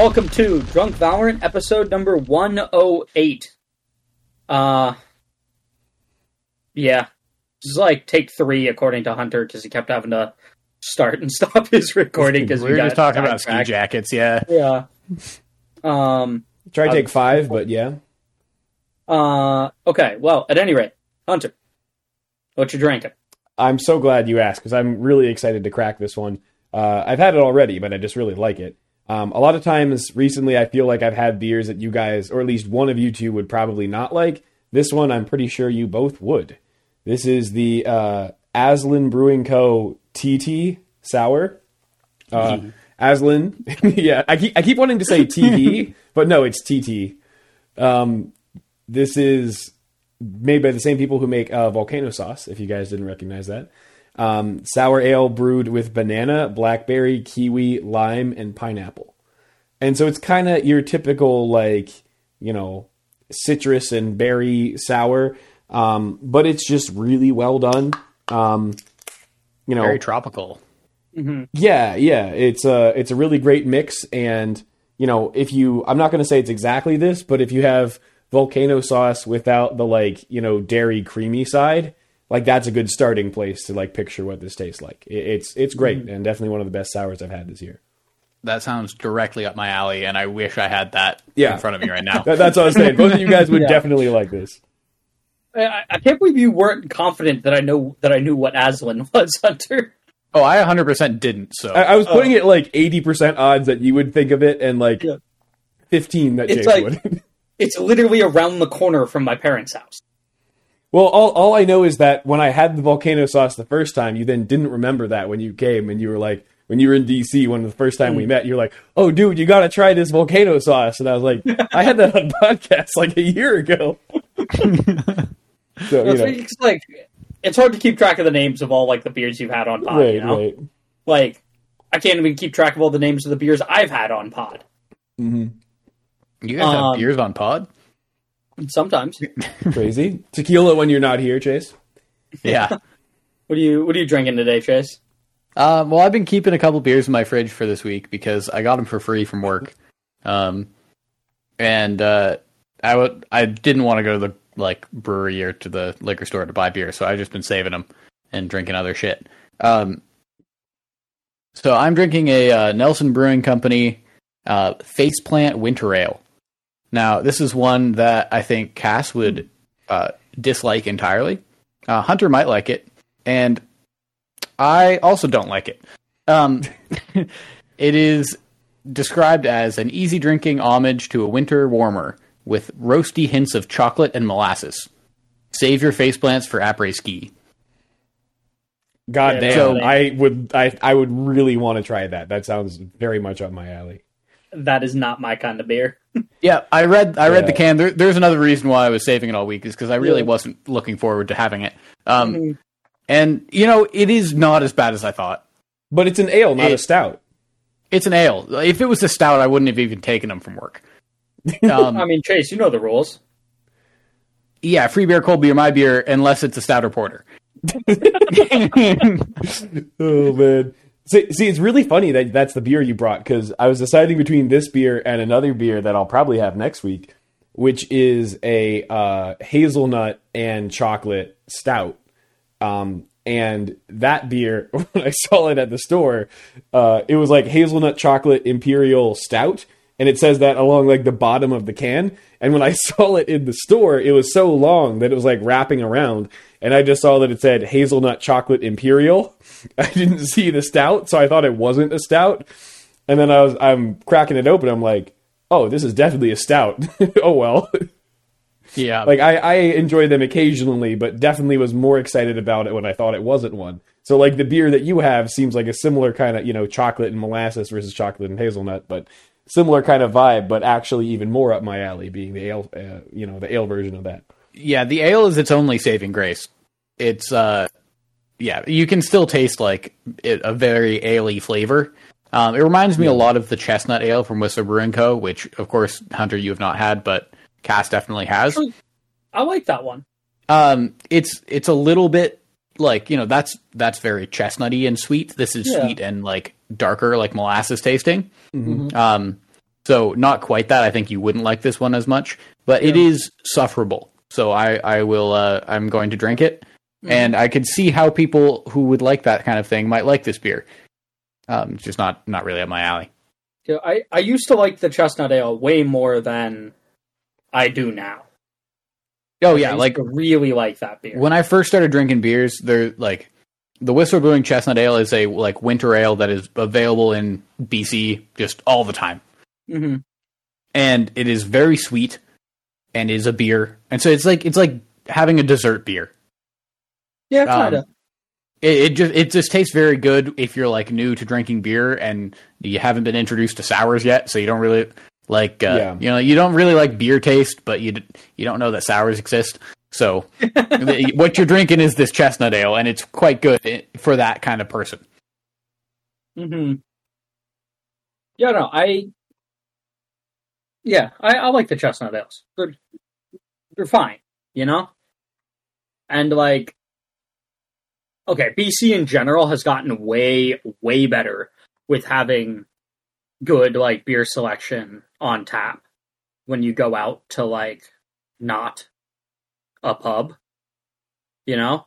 welcome to Drunk Valorant episode number 108. Uh, yeah. This is like take three according to Hunter because he kept having to start and stop his recording because we were just talking about ski jackets, yeah. Yeah. Um, Try to take five, but yeah. uh, okay, well, at any rate, Hunter, what you drinking? I'm so glad you asked because I'm really excited to crack this one. Uh, I've had it already, but I just really like it. Um, a lot of times recently, I feel like I've had beers that you guys, or at least one of you two, would probably not like. This one, I'm pretty sure you both would. This is the uh, Aslan Brewing Co. TT Sour. Uh, Aslan, yeah, I keep, I keep wanting to say TV, but no, it's TT. Um, this is made by the same people who make uh, volcano sauce. If you guys didn't recognize that, um, sour ale brewed with banana, blackberry, kiwi, lime, and pineapple. And so it's kind of your typical like you know citrus and berry sour, um, but it's just really well done. Um, you know, Very tropical. yeah, yeah, it's a it's a really great mix, and you know, if you, I'm not going to say it's exactly this, but if you have volcano sauce without the like, you know, dairy creamy side, like that's a good starting place to like picture what this tastes like. It, it's it's great mm-hmm. and definitely one of the best sours I've had this year. That sounds directly up my alley, and I wish I had that Yeah. in front of me right now. That, that's what I was saying. Both of you guys would Yeah. definitely like this. I, I can't believe you weren't confident that I know that I knew what Aslan was, Hunter. oh, I 100% didn't. So I, I was putting oh. it like 80% odds that you would think of it, and like Yeah. 15 that It's Chase like- would. It's literally around the corner from my parents' house. Well, all, all I know is that when I had the volcano sauce the first time, you then didn't remember that when you came and you were like, when you were in DC, when the first time we met, you're like, oh, dude, you got to try this volcano sauce. And I was like, I had that on podcast like a year ago. so, you It's, know, it's like it's hard to keep track of the names of all like the beers you've had on pod. right, you know, right. like I can't even keep track of all the names of the beers I've had on pod. Mm-hmm. you guys have um, beers on pod? Sometimes. Crazy. Tequila when you're not here, Chase. Yeah. What are you What are you drinking today, Chase? Um, well, I've been keeping a couple beers in my fridge for this week because I got them for free from work, um, and uh, I would I didn't want to go to the like brewery or to the liquor store to buy beer, so I've just been saving them and drinking other shit. Um, so I'm drinking a uh, Nelson Brewing Company uh, Faceplant Winter Ale. Now, this is one that I think Cass would uh, dislike entirely. Uh, Hunter might like it, and I also don't like it. Um, it is described as an easy drinking homage to a winter warmer with roasty hints of chocolate and molasses. Save your face plants for après ski. God Yeah, damn. so- I would I, I would really want to try that. That sounds very much up my alley. That is not my kind of beer. Yeah, I read I read the can. There, there's another reason why I was saving it all week is because I really Yeah. wasn't looking forward to having it. Um, Mhm. and you know, it is not as bad as I thought. But it's an ale, not a stout. It's an ale. If it was a stout, I wouldn't have even taken them from work. Um, I mean, Chase, you know the rules. yeah, free beer, cold beer, my beer, unless it's a stout or porter. Oh man. See, see, it's really funny that that's the beer you brought because I was deciding between this beer and another beer that I'll probably have next week, which is a uh, hazelnut and chocolate stout. Um, and that beer, when I saw it at the store, uh, it was like hazelnut chocolate imperial stout, and it says that along like the bottom of the can. And when I saw it in the store, it was so long that it was like wrapping around, and I just saw that it said hazelnut chocolate imperial. I didn't see the stout, so I thought it wasn't a stout. And then I was I'm cracking it open. I'm like, oh, this is definitely a stout. oh well. yeah, like I, I enjoy them occasionally, but definitely was more excited about it when I thought it wasn't one. So like the beer that you have seems like a similar kind of you know chocolate and molasses versus chocolate and hazelnut, but similar kind of vibe, but actually even more up my alley, being the ale, uh, you know, the ale version of that. Yeah. The ale is its only saving grace. It's uh, yeah, you can still taste like it, a very ale flavor. Um, it reminds me a lot of the chestnut ale from Whistler Brewing Co., which of course Hunter you have not had, but Cass definitely has. I like that one. Um, it's it's a little bit like you know that's that's very chestnutty and sweet. This is Yeah. sweet and like darker, like molasses tasting. Um, So not quite that. I think you wouldn't like this one as much, but it Yeah. is sufferable. So I I will uh, I'm going to drink it, Mhm. and I could see how people who would like that kind of thing might like this beer. Um, it's just not not really up my alley. Yeah, I, I used to like the chestnut ale way more than I do now. Oh I yeah, used like to really like that beer. when I first started drinking beers, they're like the Whistler Brewing Chestnut Ale is a like winter ale that is available in BC just all the time, hmm and it is very sweet and is a beer, and so it's like it's like having a dessert beer. Yeah, Um, kind of. It, it just it just tastes very good if you're like new to drinking beer and you haven't been introduced to sours yet, so you don't really like uh, Yeah. you know you don't really like beer taste, but you you don't know that sours exist. So what you're drinking is this chestnut ale, and it's quite good for that kind of person. hmm Yeah, no, I. Yeah, I, I like the chestnut ales. They're they're fine, you know. And like, okay, BC in general has gotten way way better with having good like beer selection on tap when you go out to like not a pub, you know.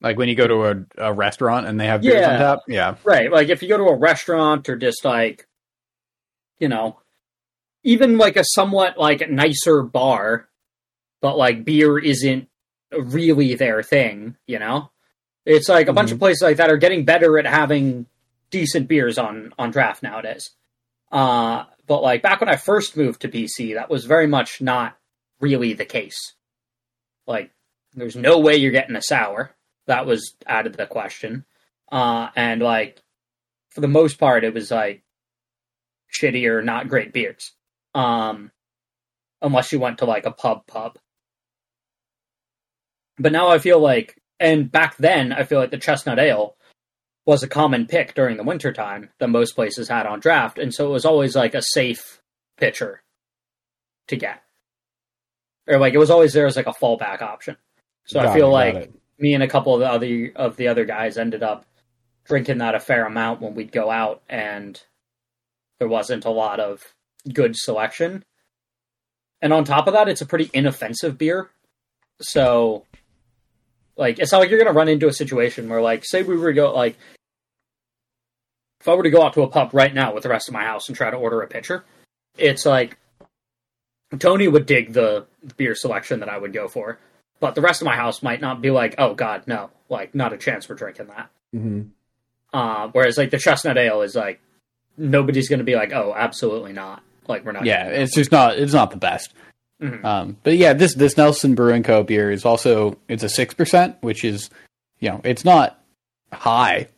Like when you go to a, a restaurant and they have beers Yeah. on tap. Yeah, Right. Like if you go to a restaurant or just like, you know, even like a somewhat like nicer bar, but like beer isn't really their thing, you know? It's like a bunch of places like that are getting better at having decent beers on on draft nowadays. Uh but like back when I first moved to BC, that was very much not really the case. Like there's no way you're getting a sour. That was out of the question. Uh and like for the most part it was like shitty or not great beers. Um unless you went to like a pub pub. But now I feel like and back then I feel like the chestnut ale was a common pick during the winter time that most places had on draft, and so it was always like a safe pitcher to get. Or like it was always there as like a fallback option. So I feel it, like me and a couple of the other of the other guys ended up drinking that a fair amount when we'd go out and there wasn't a lot of good selection. And on top of that, it's a pretty inoffensive beer. So like it's not like you're gonna run into a situation where like say we were to go like if I were to go out to a pub right now with the rest of my house and try to order a pitcher, it's like Tony would dig the beer selection that I would go for, but the rest of my house might not be like, oh god, no, like not a chance we're drinking that. hmm Uh, whereas like the chestnut ale is like nobody's going to be like, oh, absolutely not. Like we're not. yeah, it's just not it's not the best. Mhm. Um, but yeah, this this Nelson Brewing Co. beer is also it's a six percent, which is you know it's not high,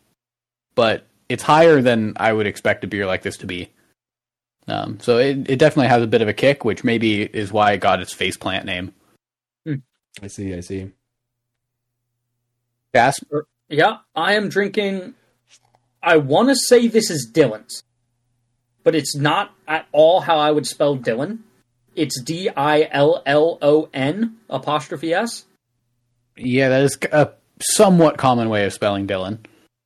but it's higher than I would expect a beer like this to be. Um, so it it definitely has a bit of a kick, which maybe is why it got its faceplant name. I see. I see. Cass. Yeah, I am drinking. I want to say this is Dylan's, but it's not at all how I would spell Dylan. It's D I L L O N apostrophe S. Yeah, that is a somewhat common way of spelling Dylan.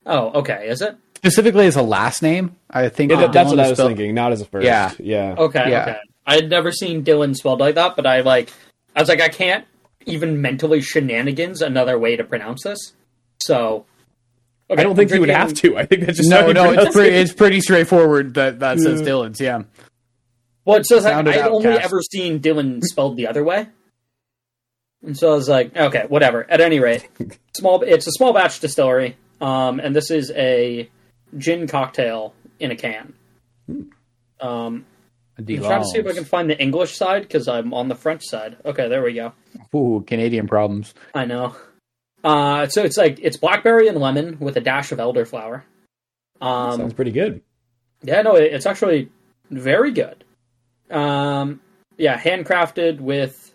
Oh, okay. Is it? Specifically as a last name, I think Yeah, that- that's Dylan what is I was spelled- thinking. Not as a first. Yeah. Yeah. Okay. Yeah. Okay. I had never seen Dylan spelled like that, but I like. I was like, I can't even mentally shenanigans another way to pronounce this. So. Okay, I don't think I'm you would have to. I think that's just how No, you no, it's pretty, it. it's pretty straightforward that that says Yeah. Dillon's. Yeah. Well, it says like, I'd out, only ever seen Dylan spelled the other way, and so I was like, okay, whatever. At any rate, small. It's a small batch distillery, um, and this is a gin cocktail in a can. Um, I'm trying to see if I can find the English side because I'm on the French side. Okay, there we go. Ooh, Canadian problems. I know. Uh, so it's like it's blackberry and lemon with a dash of elderflower. Um, Sounds pretty good. yeah, no, it, it's actually very good. Um, yeah, handcrafted with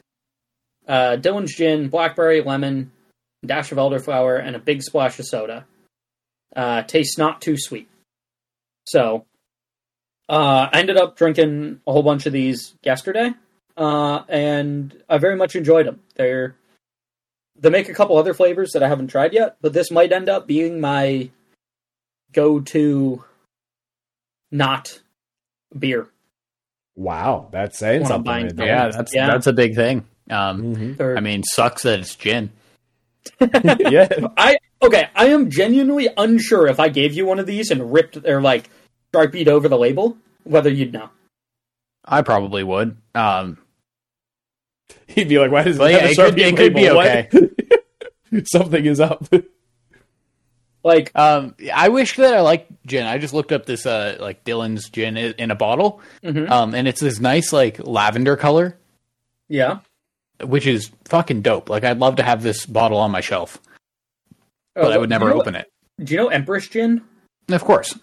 uh, Dillon's gin, blackberry, lemon, dash of elderflower, and a big splash of soda. Uh, tastes not too sweet. So, uh, I ended up drinking a whole bunch of these yesterday, uh, and I very much enjoyed them. They're they make a couple other flavors that I haven't tried yet, but this might end up being my go-to not beer Wow, that's saying When something. buying. Yeah, that's Yeah. that's a big thing. Um, Mhm. I mean, sucks that it's gin. yeah. I okay. I am genuinely unsure if I gave you one of these and ripped or like sharpied over the label, whether you'd know. I probably would. Um, He'd be like, "Why does it Well, have yeah, a it could- it could be label? What? Something is up." Like, um, I wish that I liked gin. I just looked up this uh, like Dillon's gin in a bottle, mhm. um, and it's this nice like lavender color, yeah. which is fucking dope. Like, I'd love to have this bottle on my shelf, but I would never you know, open it. Do you know Empress Gin? Of course,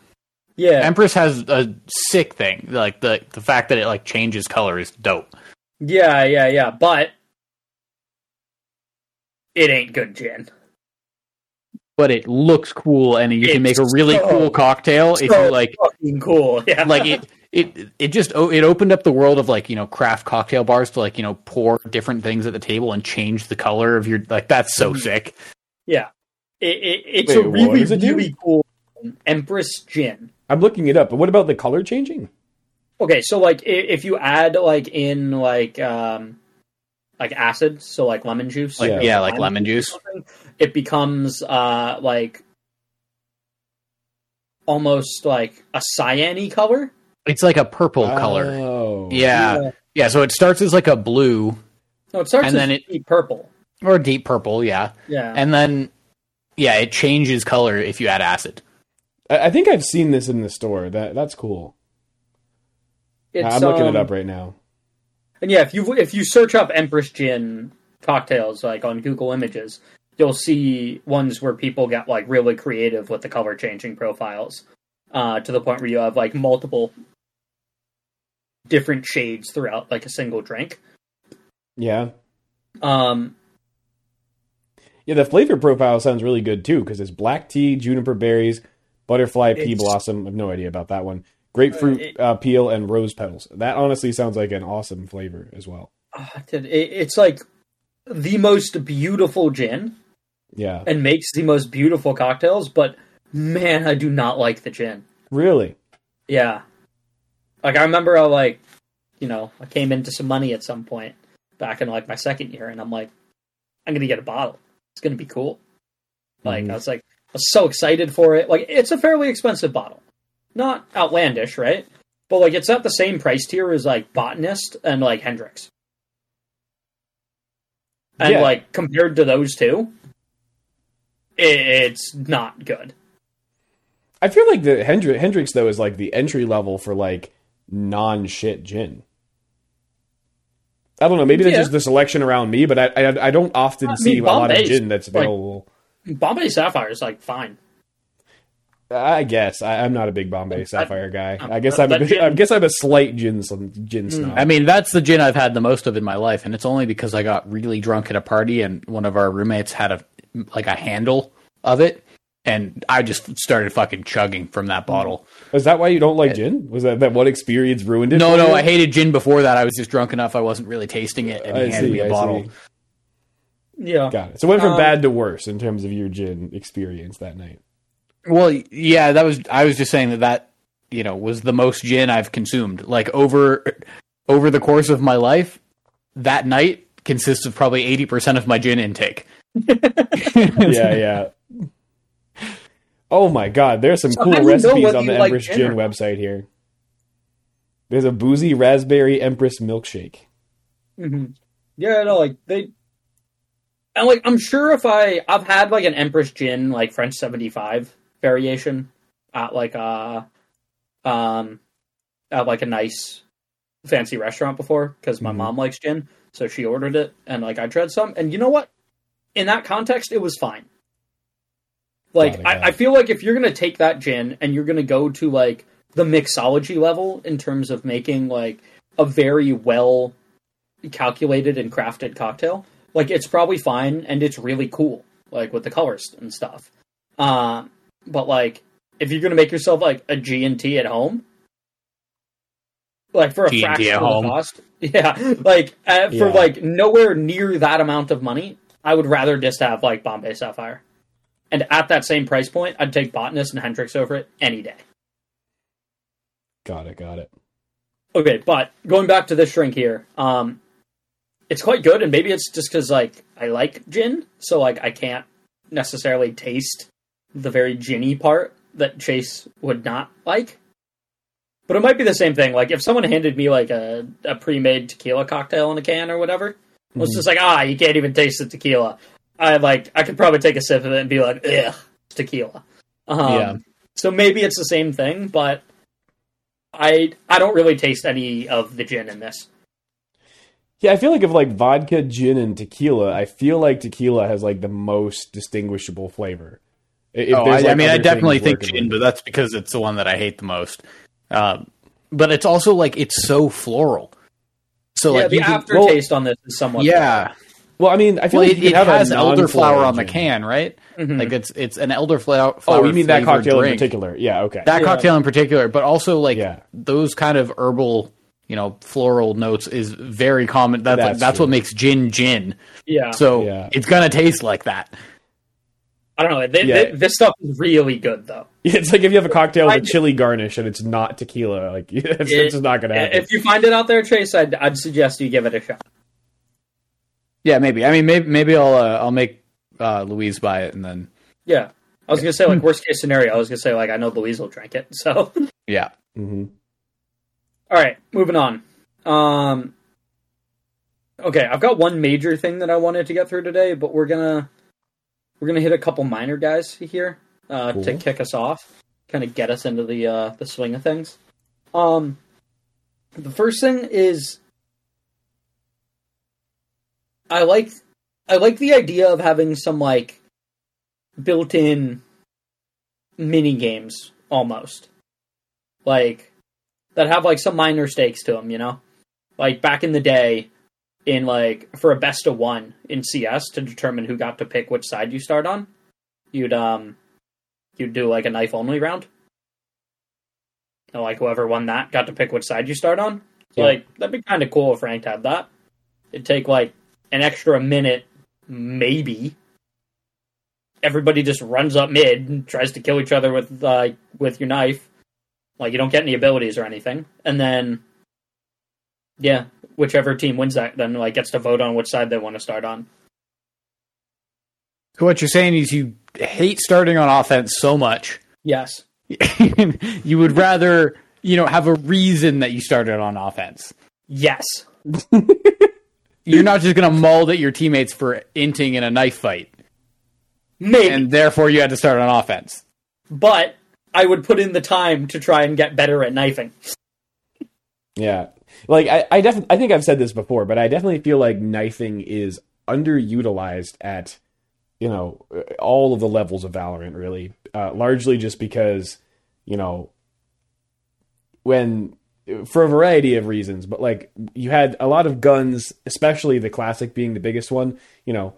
Yeah, Empress has a sick thing. Like the the fact that it like changes color is dope. Yeah, yeah, yeah. But it ain't good gin. But it looks cool, and you can make a really so- cool cocktail if you like fucking cool. Yeah, like it it it just oh, it opened up the world of like you know craft cocktail bars to like you know pour different things at the table and change the color of your like that's so Mhm. sick yeah. It, it, it's Wait, a really, does it do? really cool Empress Gin. I'm looking it up, but what about the color changing? Okay, so like if you add like in like um like acid, so like lemon juice, like Yeah. yeah, like lemon juice it becomes uh like almost like a cyany color. it's like a purple color Oh, yeah yeah so it starts as like a blue No, it starts And as then it- deep purple. or deep purple yeah Yeah. and then yeah it changes color if you add acid I, I think I've seen this in the store. That that's cool. It's, I'm looking um, it up right now. And yeah, if you if you search up Empress Gin cocktails like on Google Images, you'll see ones where people get like really creative with the color changing profiles, uh, to the point where you have like multiple different shades throughout like a single drink. Yeah, Um, yeah. The flavor profile sounds really good too because it's black tea, juniper berries, butterfly pea blossom. I have no idea about that one. Grapefruit Uh, peel and rose petals. That honestly sounds like an awesome flavor as well. ah, it's like the most beautiful gin Yeah, and makes the most beautiful cocktails, but man, I do not like the gin. really. Yeah. Like I remember I like, you know, I came into some money at some point back in like my second year and I'm like, I'm gonna get a bottle. It's gonna be cool. Like Mhm. I was like I was so excited for it. Like it's a fairly expensive bottle. Not outlandish, right? But like it's at the same price tier as like Botanist and like Hendrick's. And Yeah. like compared to those two, it's not good. I feel like the Hendri- Hendrick's though is like the entry level for like non shit gin. I don't know. Maybe that's just the selection around me, but I I, I don't often I see a lot of gin that's like- available. Bombay Sapphire is like fine. I guess I, I'm not a big Bombay Sapphire guy. I guess that- I'm a that bit, I guess I'm a slight gin some gin snob. I mean, that's the gin I've had the most of in my life, and it's only because I got really drunk at a party, and one of our roommates had a like a handle of it, and I just started fucking chugging from that bottle. Is that why you don't like gin? Was that that one experience ruined it? No, for no, you? I hated gin before that. I was just drunk enough; I wasn't really tasting it, and he I handed see, me a I bottle. see. Yeah. Got it. So it went from Um, bad to worse in terms of your gin experience that night. Well, yeah, that was. I was just saying that that you know was the most gin I've consumed. Like over over the course of my life, that night consists of probably eighty percent of my gin intake. yeah, yeah. Oh my god, there's some So cool how do you know recipes on the you like Empress gin Gin or website here. There's a boozy raspberry Empress milkshake. hmm Yeah, no, like they, and like I'm sure if I I've had like an Empress Gin like French seventy five variation at like a um at like a nice fancy restaurant before because my Mhm. mom likes gin, so she ordered it and like I tried some, and you know what? In that context, it was fine. Like I, I feel like if you're gonna take that gin and you're gonna go to like the mixology level in terms of making like a very well calculated and crafted cocktail, like it's probably fine and it's really cool, like with the colors and stuff. Uh, but like if you're gonna make yourself like a G and T at home, like for a G&T fraction at of the home. cost, yeah, like uh, for Yeah. like nowhere near that amount of money, I would rather just have like Bombay Sapphire. And at that same price point, I'd take Botanist and Hendrick's over it any day. Got it, got it. Okay, but going back to this drink here, um, it's quite good, and maybe it's just because like I like gin, so like I can't necessarily taste the very ginny part that Chase would not like. But it might be the same thing. Like if someone handed me like a, a pre-made tequila cocktail in a can or whatever, mm-hmm. it's just like ah, you can't even taste the tequila. I like I could probably take a sip of it and be like, ugh, tequila. Um, yeah. So maybe it's the same thing, but I I don't really taste any of the gin in this. Yeah, I feel like if like vodka, gin, and tequila, I feel like tequila has like the most distinguishable flavor. If oh, I, like I, mean, I definitely think gin, but that's because it's the one that I hate the most. Um, but it's also like it's so floral. So yeah, like the aftertaste well, on this is somewhat. Yeah. Floral. Well, I mean, I feel well, like it, it has elderflower on the can, right? Mm-hmm. Like it's it's an elderflower. Oh, you mean that cocktail drink. in particular? Yeah, okay. That yeah. cocktail in particular, but also like yeah. those kind of herbal, you know, floral notes is very common. That's that's, like, that's what makes gin gin. Yeah. So yeah. it's gonna taste like that. I don't know. They, yeah. they, this stuff is really good, though. It's like if you have a cocktail with a chili garnish and it's not tequila, like it's, it, it's just not going to happen. If you find it out there, Chase, I'd, I'd suggest you give it a shot. Yeah, maybe. I mean, maybe maybe I'll uh, I'll make uh, Louise buy it and then. Yeah, I was gonna say like worst case scenario. I was gonna say like I know Louise will drink it. So. Yeah. Mm-hmm. All right, moving on. Um. Okay, I've got one major thing that I wanted to get through today, but we're gonna we're gonna hit a couple minor guys here uh, cool. to kick us off, kind of get us into the uh, the swing of things. Um, the first thing is I like I like the idea of having some like built-in mini games almost like that have like some minor stakes to them, you know? Like back in the day in like for a best of 1 in CS to determine who got to pick which side you start on, you'd um you'd do like a knife only round. And like whoever won that got to pick which side you start on. So yeah. like that'd be kind of cool if ranked had that. It'd take like an extra minute, maybe. Everybody just runs up mid and tries to kill each other with uh, with your knife. Like you don't get any abilities or anything, and then yeah, whichever team wins that then like gets to vote on which side they want to start on. So what you're saying is you hate starting on offense so much. Yes. you would rather, you know, have a reason that you started on offense. Yes. You're not just going to maul at your teammates for inting in a knife fight. Maybe. And therefore you had to start on offense. But I would put in the time to try and get better at knifing. Yeah. Like I, I definitely I think I've said this before, but I definitely feel like knifing is underutilized at you know all of the levels of Valorant really. Uh, largely just because, you know, when for a variety of reasons, but like you had a lot of guns, especially the classic being the biggest one. You know,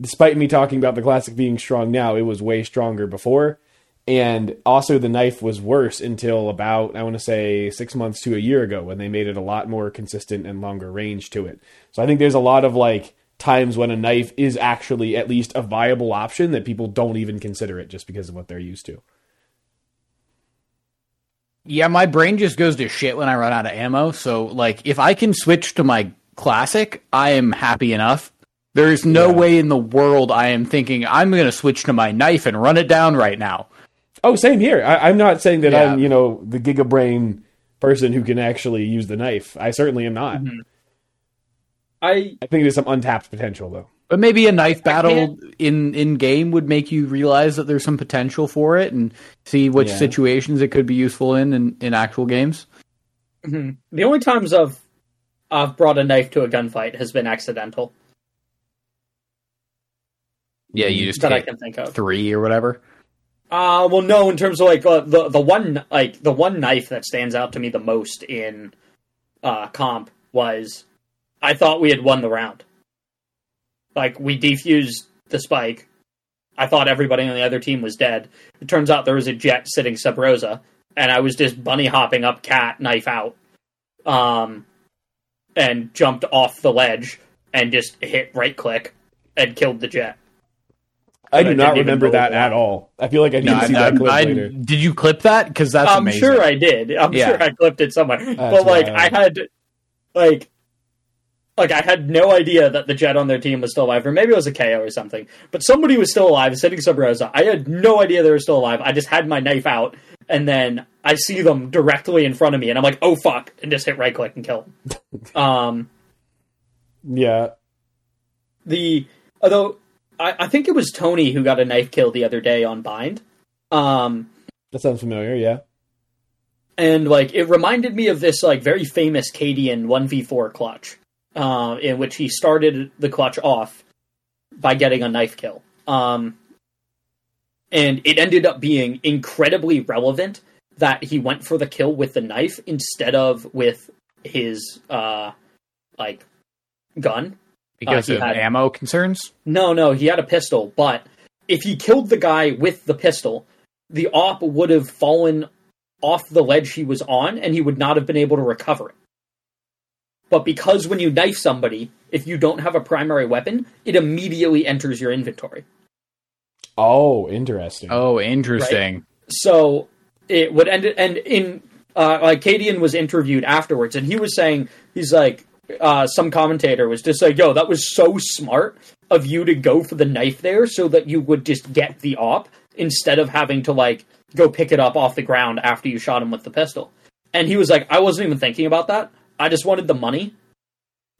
despite me talking about the classic being strong now, it was way stronger before. And also, the knife was worse until about, I want to say, six months to a year ago when they made it a lot more consistent and longer range to it. So I think there's a lot of like times when a knife is actually at least a viable option that people don't even consider it just because of what they're used to. Yeah, my brain just goes to shit when I run out of ammo. So, like, if I can switch to my classic, I am happy enough. There is no yeah. way in the world I am thinking I'm going to switch to my knife and run it down right now. Oh, same here. I, am not saying that yeah. I'm, you know, the giga brain person who can actually use the knife. I certainly am not. Mm-hmm. I I think there's some untapped potential though. But maybe a knife battle in in game would make you realize that there's some potential for it and see which yeah. situations it could be useful in in, in actual games. Mm-hmm. The only times I've I've brought a knife to a gunfight has been accidental. Yeah, you just that I can think of three or whatever. Uh well, no. In terms of like uh, the the one like the one knife that stands out to me the most in uh, comp was I thought we had won the round. Like we defused the spike. I thought everybody on the other team was dead. It turns out there was a Jett sitting sub rosa, and I was just bunny hopping up cat knife out, um, and jumped off the ledge and just hit right click and killed the Jett. I do didn't remember know that at all. I feel like I need No, to see I- that clip I- later. did you clip that? Because that's I'm amazing. sure I did. I'm Yeah. sure I clipped it somewhere. but like wild. I had like like I had no idea that the Jett on their team was still alive, or maybe it was a KAY/O or something. But somebody was still alive, sitting sub Rosa. I had no idea they were still alive. I just had my knife out, and then I see them directly in front of me, and I'm like, "Oh fuck!" and just hit right click and kill them. um, yeah. the although I, I think it was Tony who got a knife kill the other day on Bind. Um, That sounds familiar. Yeah. and like it reminded me of this like very famous Cadian one v four clutch, uh, in which he started the clutch off by getting a knife kill. Um, and it ended up being incredibly relevant that he went for the kill with the knife instead of with his uh like gun. Because Uh, he of had- ammo concerns. No, no, he had a pistol, but if he killed the guy with the pistol, the op would have fallen off the ledge he was on and he would not have been able to recover it. But because when you knife somebody, if you don't have a primary weapon, it immediately enters your inventory. Oh, interesting. Oh, interesting. So it would end and in uh like Cadian was interviewed afterwards and he was saying he's like uh some commentator was just like, yo, that was so smart of you to go for the knife there so that you would just get the op instead of having to like go pick it up off the ground after you shot him with the pistol. And he was like, I wasn't even thinking about that. I just wanted the money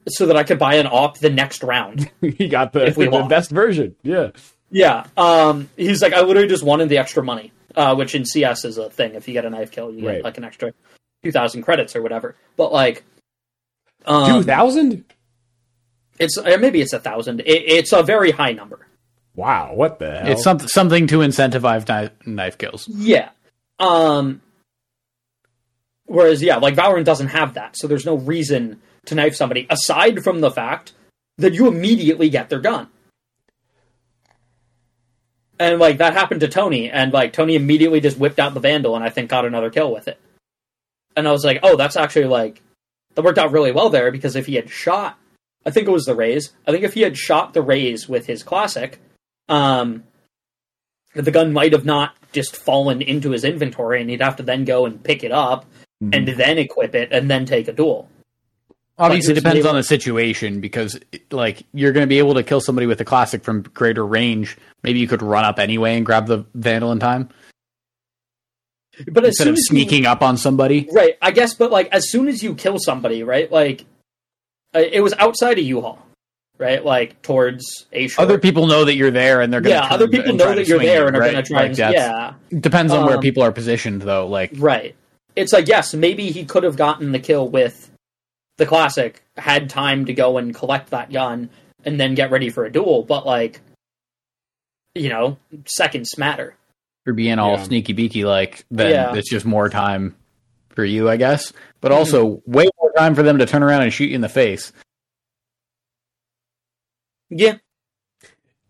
so that I could buy an op the next round. he got the, If we the lost. best version. Yeah. Yeah, um, he's like, I literally just wanted the extra money, uh, which in CS is a thing. If you get a knife kill, you Right. get like an extra two thousand credits or whatever. But like, um, Two thousand. it's or maybe it's a thousand. It, it's a very high number. Wow. What the hell? It's something something to incentivize knife, knife kills. Yeah. Um. Whereas, yeah, like Valorant doesn't have that, so there's no reason to knife somebody aside from the fact that you immediately get their gun. And like that happened to Tony, and like Tony immediately just whipped out the vandal, and I think got another kill with it. And I was like, oh, that's actually like that worked out really well there because if he had shot, I think it was the Raze. I think if he had shot the Raze with his classic, um, the gun might have not just fallen into his inventory, and he'd have to then go and pick it up and then equip it and then take a duel. Obviously, it depends maybe- on the situation because, like, you're going to be able to kill somebody with a classic from greater range. Maybe you could run up anyway and grab the vandal in time But as instead soon of as you- sneaking up on somebody. right? I guess, but like as soon as you kill somebody, right? Like uh, it was outside of U-Hall, right? Like towards a shore. Other people know that you're there, and they're going yeah, other people know that you're there and are going to try. and, That's- yeah, Depends on where Um, people are positioned, though. Like, Right. It's like yes, maybe he could have gotten the kill with the classic, had time to go and collect that gun and then get ready for a duel, but like you know, seconds matter. For being all Yeah. sneaky beaky, like, then Yeah. it's just more time for you, I guess. But Mm-hmm. also, way more time for them to turn around and shoot you in the face. Yeah.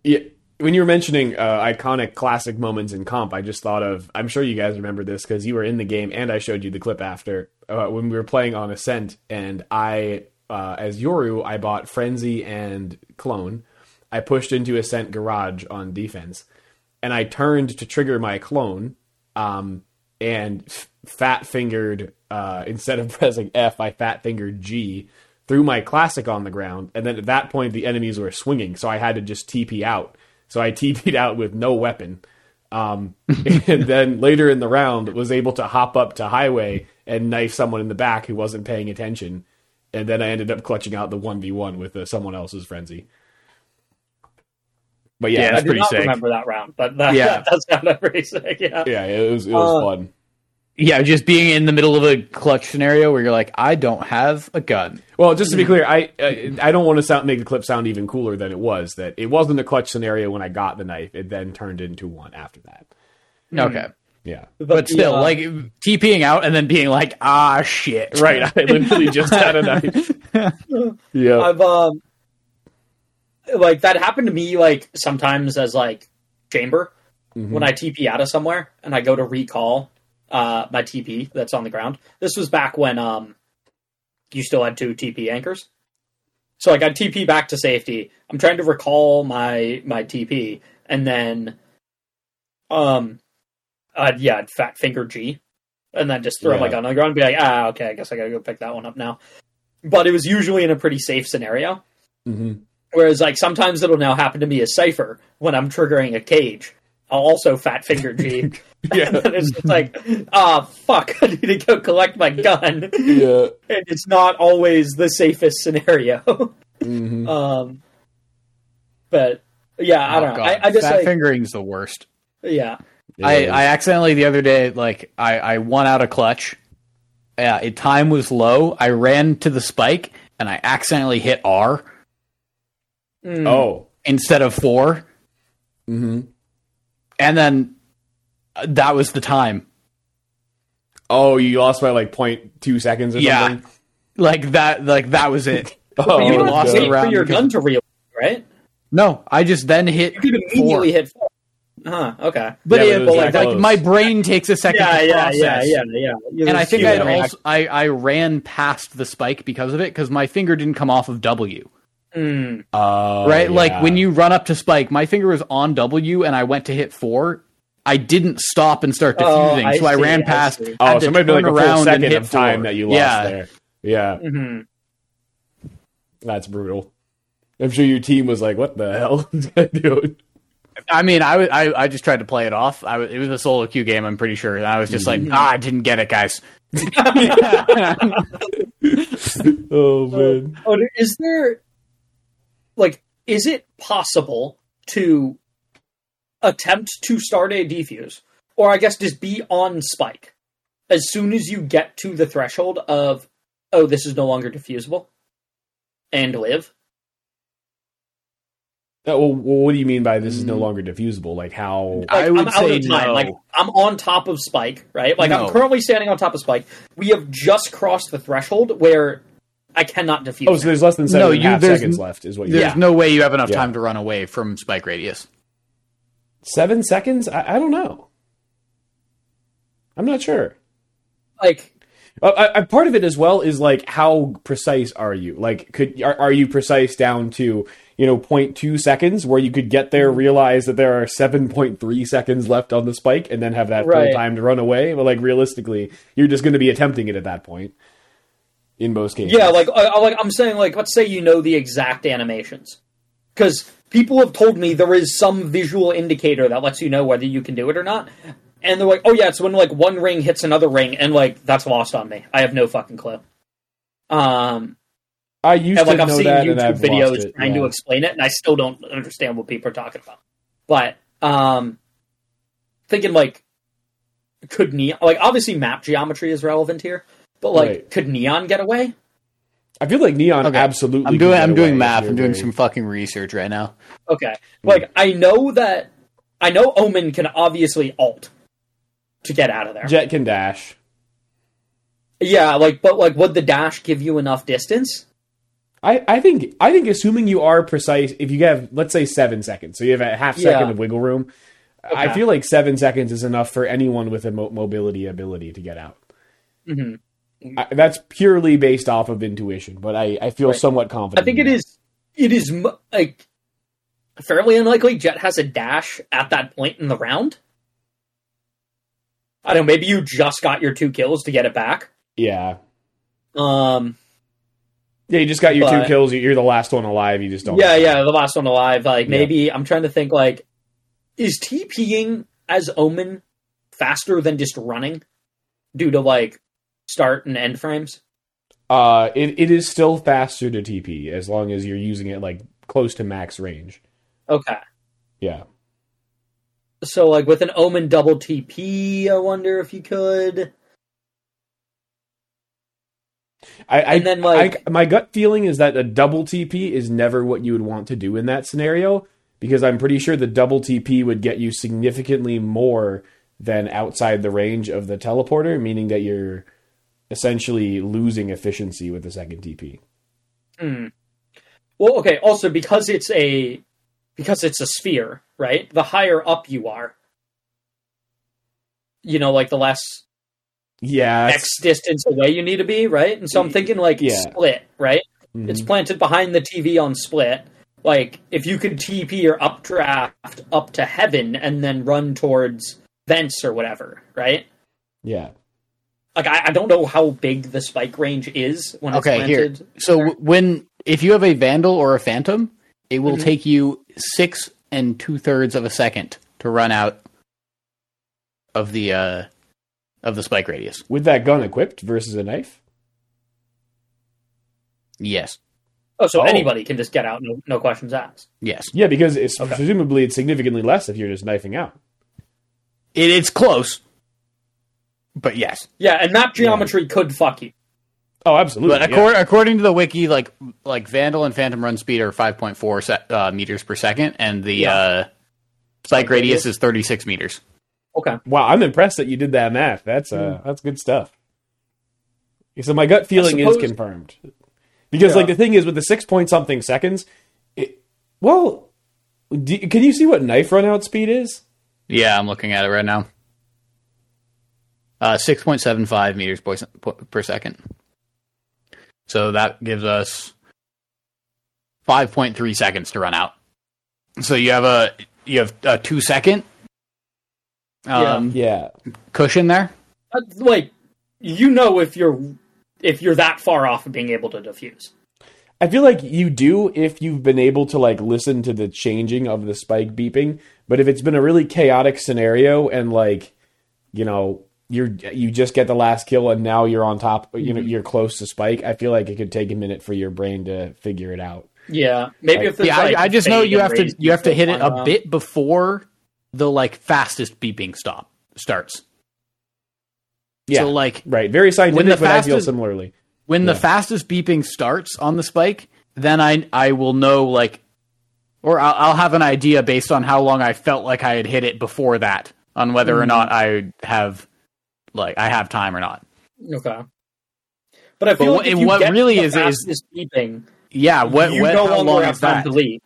Yeah, when you were mentioning uh, iconic classic moments in comp, I just thought of. I'm sure you guys remember this because you were in the game, and I showed you the clip after uh, when we were playing on Ascent, and I, uh, as Yoru, I bought Frenzy and Clone. I pushed into Ascent Garage on defense, and I turned to trigger my clone, um, and f- fat fingered uh, instead of pressing F, I fat fingered G, threw my classic on the ground, and then at that point the enemies were swinging, so I had to just TP out. So I TP'd out with no weapon. Um, and then later in the round was able to hop up to highway and knife someone in the back who wasn't paying attention. And then I ended up clutching out the 1v1 with uh, someone else's frenzy. But yeah, Yeah, I that's do pretty not sick. remember that round, but that, Yeah. that does sound pretty sick. Yeah. yeah, it was it was Uh, fun. Yeah, just being in the middle of a clutch scenario where you're like, I don't have a gun. Well, just to be clear, I I, I don't want to sound, make the clip sound even cooler than it was. That it wasn't a clutch scenario when I got the knife. It then turned into one after that. Okay. Yeah, But still, the, uh, like TPing out and then being like, ah, shit. right. I literally just had a knife. yeah, I've um like that happened to me like sometimes as like chamber Mm-hmm. when I TP out of somewhere and I go to recall uh my TP that's on the ground. This was back when um you still had two TP anchors. So like I TP back to safety. I'm trying to recall my my TP, and then, um, uh, yeah, I'd fat finger G, and then just throw Yeah. my gun on the ground and be like, ah, okay, I guess I gotta go pick that one up now. But it was usually in a pretty safe scenario. hmm Whereas like sometimes it'll now happen to me a Cypher when I'm triggering a cage. I'll also fat finger G. Yeah. and it's just like, ah, fuck, I need to go collect my gun. yeah. and it's not always the safest scenario. hmm um, but yeah, I Oh, don't know. I, I just fat like, fingering's the worst. yeah, I, I accidentally the other day, like I, I won out a clutch. Yeah, it time was low. I ran to the spike and I accidentally hit R Mm. oh. instead of four, hmm and then uh, that was the time. Oh, you lost by like 0.2 seconds or Yeah. something? Like that, like that was it. Oh, you lost have the wait for your because- gun to reload, right? No, I just then hit You could four. immediately hit four. Huh. Okay. But, Yeah, it, but it was like my brain takes a second Yeah, to yeah, process. yeah, yeah, yeah, yeah. And I think I had also I, I ran past the spike because of it because my finger didn't come off of W. Mm. Oh, right? Like when you run up to spike, my finger was on W and I went to hit four. I didn't stop and start Oh, defusing, I so I ran I past. see. Oh, so to it might be like a full second of time four. that you lost Yeah. there. Yeah, hmm that's brutal. I'm sure your team was like, "What the hell is that doing?" I mean, I, I I just tried to play it off. I it was a solo queue game, I'm pretty sure. And I was just like, ah, I didn't get it, guys. Oh man, Oh, is there like is it possible to attempt to start a defuse, or I guess just be on spike as soon as you get to the threshold of oh this is no longer diffusable and live? Uh, well, well, what do you mean by this is no Mm. longer diffusable? Like how? Like, I would I'm out say of time. no. Like I'm on top of Spike, right? Like No. I'm currently standing on top of Spike. We have just crossed the threshold where I cannot defuse. Oh, so there's less than seven No, and a you- half seconds left, is what you There's Yeah. no way you have enough Yeah. time to run away from spike radius. Seven seconds? I, I don't know. I'm not sure. like Uh, I, I, part of it as well is like how precise are you? Like, could are, are you precise down to you know 0.2 seconds where you could get there, realize that there are 7.3 seconds left on the spike, and then have that Right. full time to run away? But like realistically, you're just going to be attempting it at that point. In most cases, Yeah, like I, like I'm saying, like let's say you know the exact animations, because people have told me there is some visual indicator that lets you know whether you can do it or not, and they're like, oh yeah, it's when like one ring hits another ring, and like that's lost on me. I have no fucking clue. Um, I used and like to I've know seen that, YouTube videos it, trying to explain it, and I still don't understand what people are talking about. But um, thinking like, could neon like obviously map geometry is relevant here, but like, Right. could neon get away? I feel like Neon Okay. absolutely. I'm doing I'm doing math. I'm doing very- some fucking research right now. Okay. Like I know that I know Omen can obviously alt to get out of there. Jett can dash. yeah, like but like would the dash give you enough distance? I, I think I think assuming you are precise, if you have let's say seven seconds, so you have a half second Yeah. of wiggle room, I feel like seven seconds is enough for anyone with a mo- mobility ability to get out. Mhm. I, that's purely based off of intuition, but I, I feel Right. somewhat confident. I think in it that. is it is like fairly unlikely Jett has a dash at that point in the round. I don't know, maybe you just got your two kills to get it back. Yeah, Um yeah. You just got your But- two kills. You're the last one alive. You just don't. yeah, yeah, the last one alive. Like Yeah. maybe I'm trying to think like is TPing as Omen faster than just running due to like start and end frames? Uh, it, it is still faster to TP as long as you're using it like close to max range. Okay. Yeah. So like with an Omen double TP, I wonder if you could. I, I And then, like- I, my gut feeling is that a double TP is never what you would want to do in that scenario because I'm pretty sure the double TP would get you significantly more than outside the range of the teleporter, meaning that you're essentially losing efficiency with the second TP. Hmm. Well, okay. Also, because it's a because it's a sphere, right? The higher up you are, you know, like the less Yeah, X distance away you need to be, right? And so I'm thinking like Yeah. split, right? It's planted behind the TV on split. Like if you could TP or updraft up to heaven and then run towards vents or whatever, right? Yeah. Like I, I don't know how big the spike range is when it's Okay, here. So w- when if you have a vandal or a phantom, it will Mhm. take you six and two thirds of a second to run out of the uh of the spike radius. With that gun equipped versus a knife? Yes. Oh, so Oh. anybody can just get out, no, no questions asked. Yes. Yeah, because it's Okay. presumably it's significantly less if you're just knifing out. It, it's close. But yes. Yeah, and map geometry could fuck you. Oh, absolutely. But yeah. according, according to the wiki, like like Vandal and Phantom run speed are five point four uh, meters per second, and the Yeah. uh, spike radius is thirty six meters. Okay. Wow, I'm impressed that you did that math. That's uh, that's good stuff. So my gut feeling is confirmed. Because Yeah. like the thing is with the six point something seconds, it, well, do, can you see what knife run out speed is? Yeah, I'm looking at it right now. Uh, six point seven five meters per, per second. So that gives us five point three seconds to run out. So you have a you have a two second um, Yeah, Uh, cushion there. like you know if you're if you're that far off of being able to defuse. I feel like you do if you've been able to like listen to the changing of the spike beeping. But if it's been a really chaotic scenario and like, you know, you're you just get the last kill and now you're on top, you know, you're close to spike. I feel like it could take a minute for your brain to figure it out. Yeah, maybe Like- if Yeah, like, I, I just know you have to you have to hit it a uh, bit before the like fastest beeping stop starts. Yeah, So like right. Very scientific, the but I feel fastest- similarly. when Yeah. the fastest beeping starts on the spike, then I I will know like, or I'll, I'll have an idea based on how long I felt like I had hit it before that on whether or not I have like I have time or not. Okay. But I feel But like what- if you what get really is- is- fastest beeping, Yeah, what you what no how long have is time that? to leave.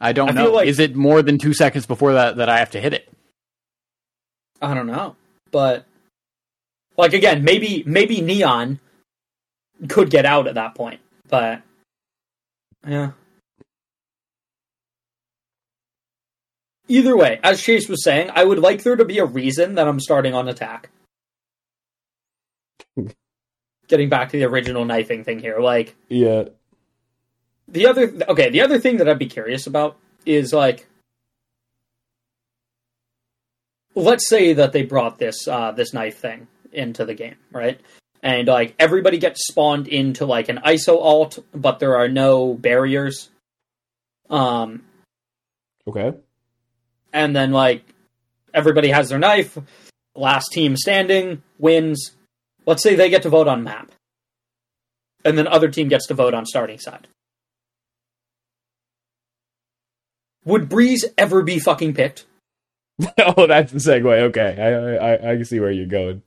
I don't I know. like- is it more than two seconds before that that I have to hit it? I don't know, but like again, maybe maybe Neon could get out at that point, but yeah. Either way, as Chase was saying, I would like there to be a reason that I'm starting on attack. Getting back to the original knifing thing here, like Yeah, the other okay, the other thing that I'd be curious about is like let's say that they brought this uh this knife thing into the game, right? And like everybody gets spawned into like an ISO ult, but there are no barriers. Um okay. and then like everybody has their knife, last team standing wins. Let's say they get to vote on map. And then other team gets to vote on starting side. Would Breeze ever be fucking picked? oh, that's the segue. Okay, I, I I can see where you're going.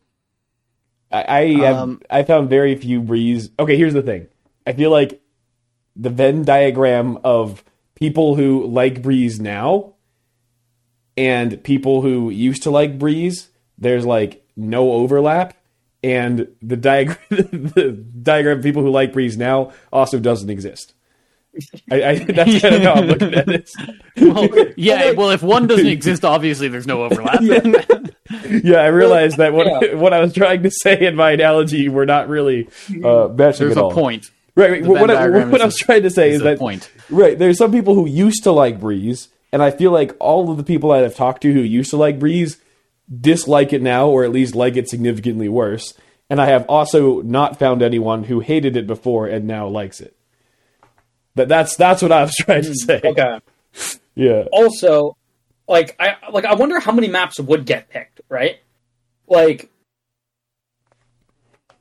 I I, have, Um, I found very few breeze. Okay, here's the thing. I feel like the Venn diagram of people who like breeze now and people who used to like breeze. There's like no overlap, and the diagram the diagram of people who like breeze now also doesn't exist. I, I that's kind of how I'm looking at it. Well, yeah. well, if one doesn't exist, obviously there's no overlap. yeah, I realized that what yeah. what I was trying to say in my analogy were not really uh, matching there's at a all. point. Right, right. What, I, diagram what is I was trying to say is is that point. right. There's some people who used to like Breeze, and I feel like all of the people I have talked to who used to like Breeze dislike it now, or at least like it significantly worse. And I have also not found anyone who hated it before and now likes it. But that's that's what I was trying to hmm, say. Okay. Yeah. also like i like i wonder how many maps would get picked right like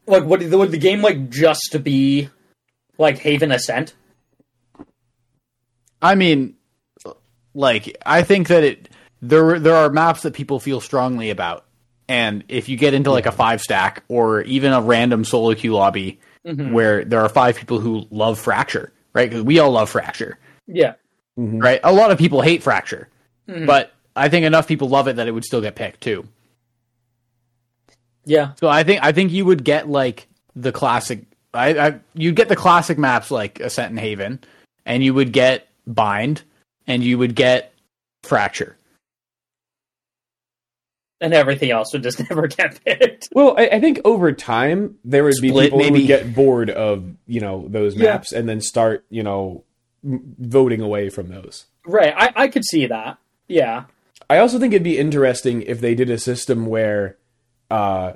like would the, would the game like just be like haven ascent I mean, like I think that it there there are maps that people feel strongly about, and if you get into like a five stack or even a random solo queue lobby mm-hmm. where there are five people who love fracture, right? Because we all love fracture, yeah mm-hmm. right? A lot of people hate fracture, mm-hmm. but I think enough people love it that it would still get picked too. yeah So I think I think you would get like the classic I, I you'd get the classic maps like Ascent and Haven, and you would get Bind, and you would get Fracture. And everything else would just never get picked. Well, I, I think over time there would be Split, people who would get bored of you know those Yeah. maps and then start you know m- voting away from those. Right, I, I could see that. Yeah. I also think it'd be interesting if they did a system where uh,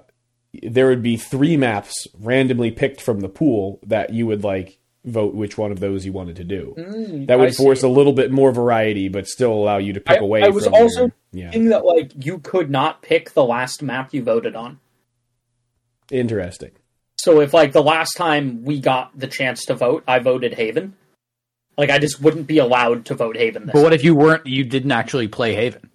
there would be three maps randomly picked from the pool that you would like vote which one of those you wanted to do. Mm, that would I force see. a little bit more variety, but still allow you to pick I- away. I was from also your- yeah, Thing that like you could not pick the last map you voted on. interesting. So if like the last time we got the chance to vote, I voted Haven. Like I just wouldn't be allowed to vote Haven this But what if you weren't? You didn't actually play Haven.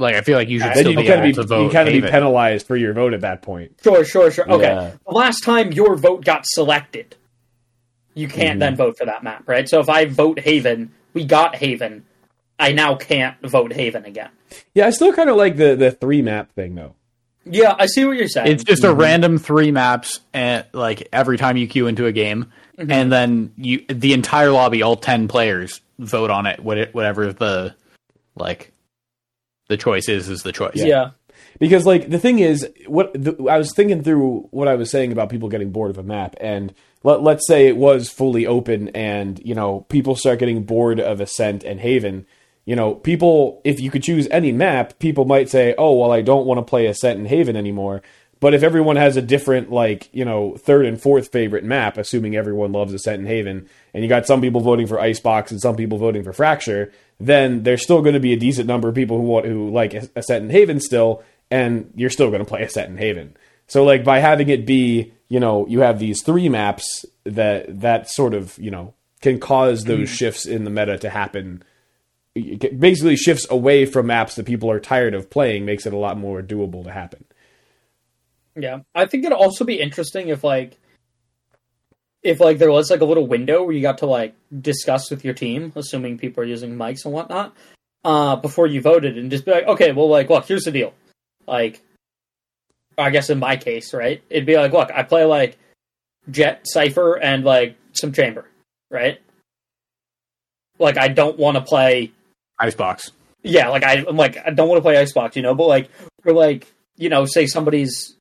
Like I feel like you should Then still you be kind able of to be, vote you kind of be penalized for your vote at that point. Sure, sure, sure. Okay. Yeah. The last time your vote got selected, you can't Mm-hmm. then vote for that map, right? So if I vote Haven, we got Haven. I now can't vote Haven again. Yeah, I still kind of like the the three map thing though. Yeah, I see what you're saying. It's just a mm-hmm. random three maps, and like every time you queue into a game, mm-hmm. and then you the entire lobby, all ten players vote on it. What it whatever the like the choice is is the choice. yeah. because like the thing is what the, i was thinking through what i was saying about people getting bored of a map and let, let's say it was fully open and you know people start getting bored of ascent and haven you know people if you could choose any map people might say oh well i don't want to play ascent and haven anymore but if everyone has a different like you know third and fourth favorite map assuming everyone loves ascent and haven and you got some people voting for icebox and some people voting for fracture then there's still going to be a decent number of people who want who like ascent and haven still and you're still going to play ascent and haven. So like by having it be you know you have these three maps that that sort of you know can cause those mm. shifts in the meta to happen. It basically shifts away from maps that people are tired of playing makes it a lot more doable to happen Yeah, I think it'd also be interesting if like if like there was like a little window where you got to like discuss with your team, assuming people are using mics and whatnot, uh, before you voted, and just be like, okay, well, like, look, here's the deal, like, I guess in my case, right, it'd be like, look, I play like Jett, Cypher, and like some Chamber, right? Like, I don't want to play Icebox. yeah, like I, I'm like I don't want to play Icebox, you know, but like or like you know, say somebody's.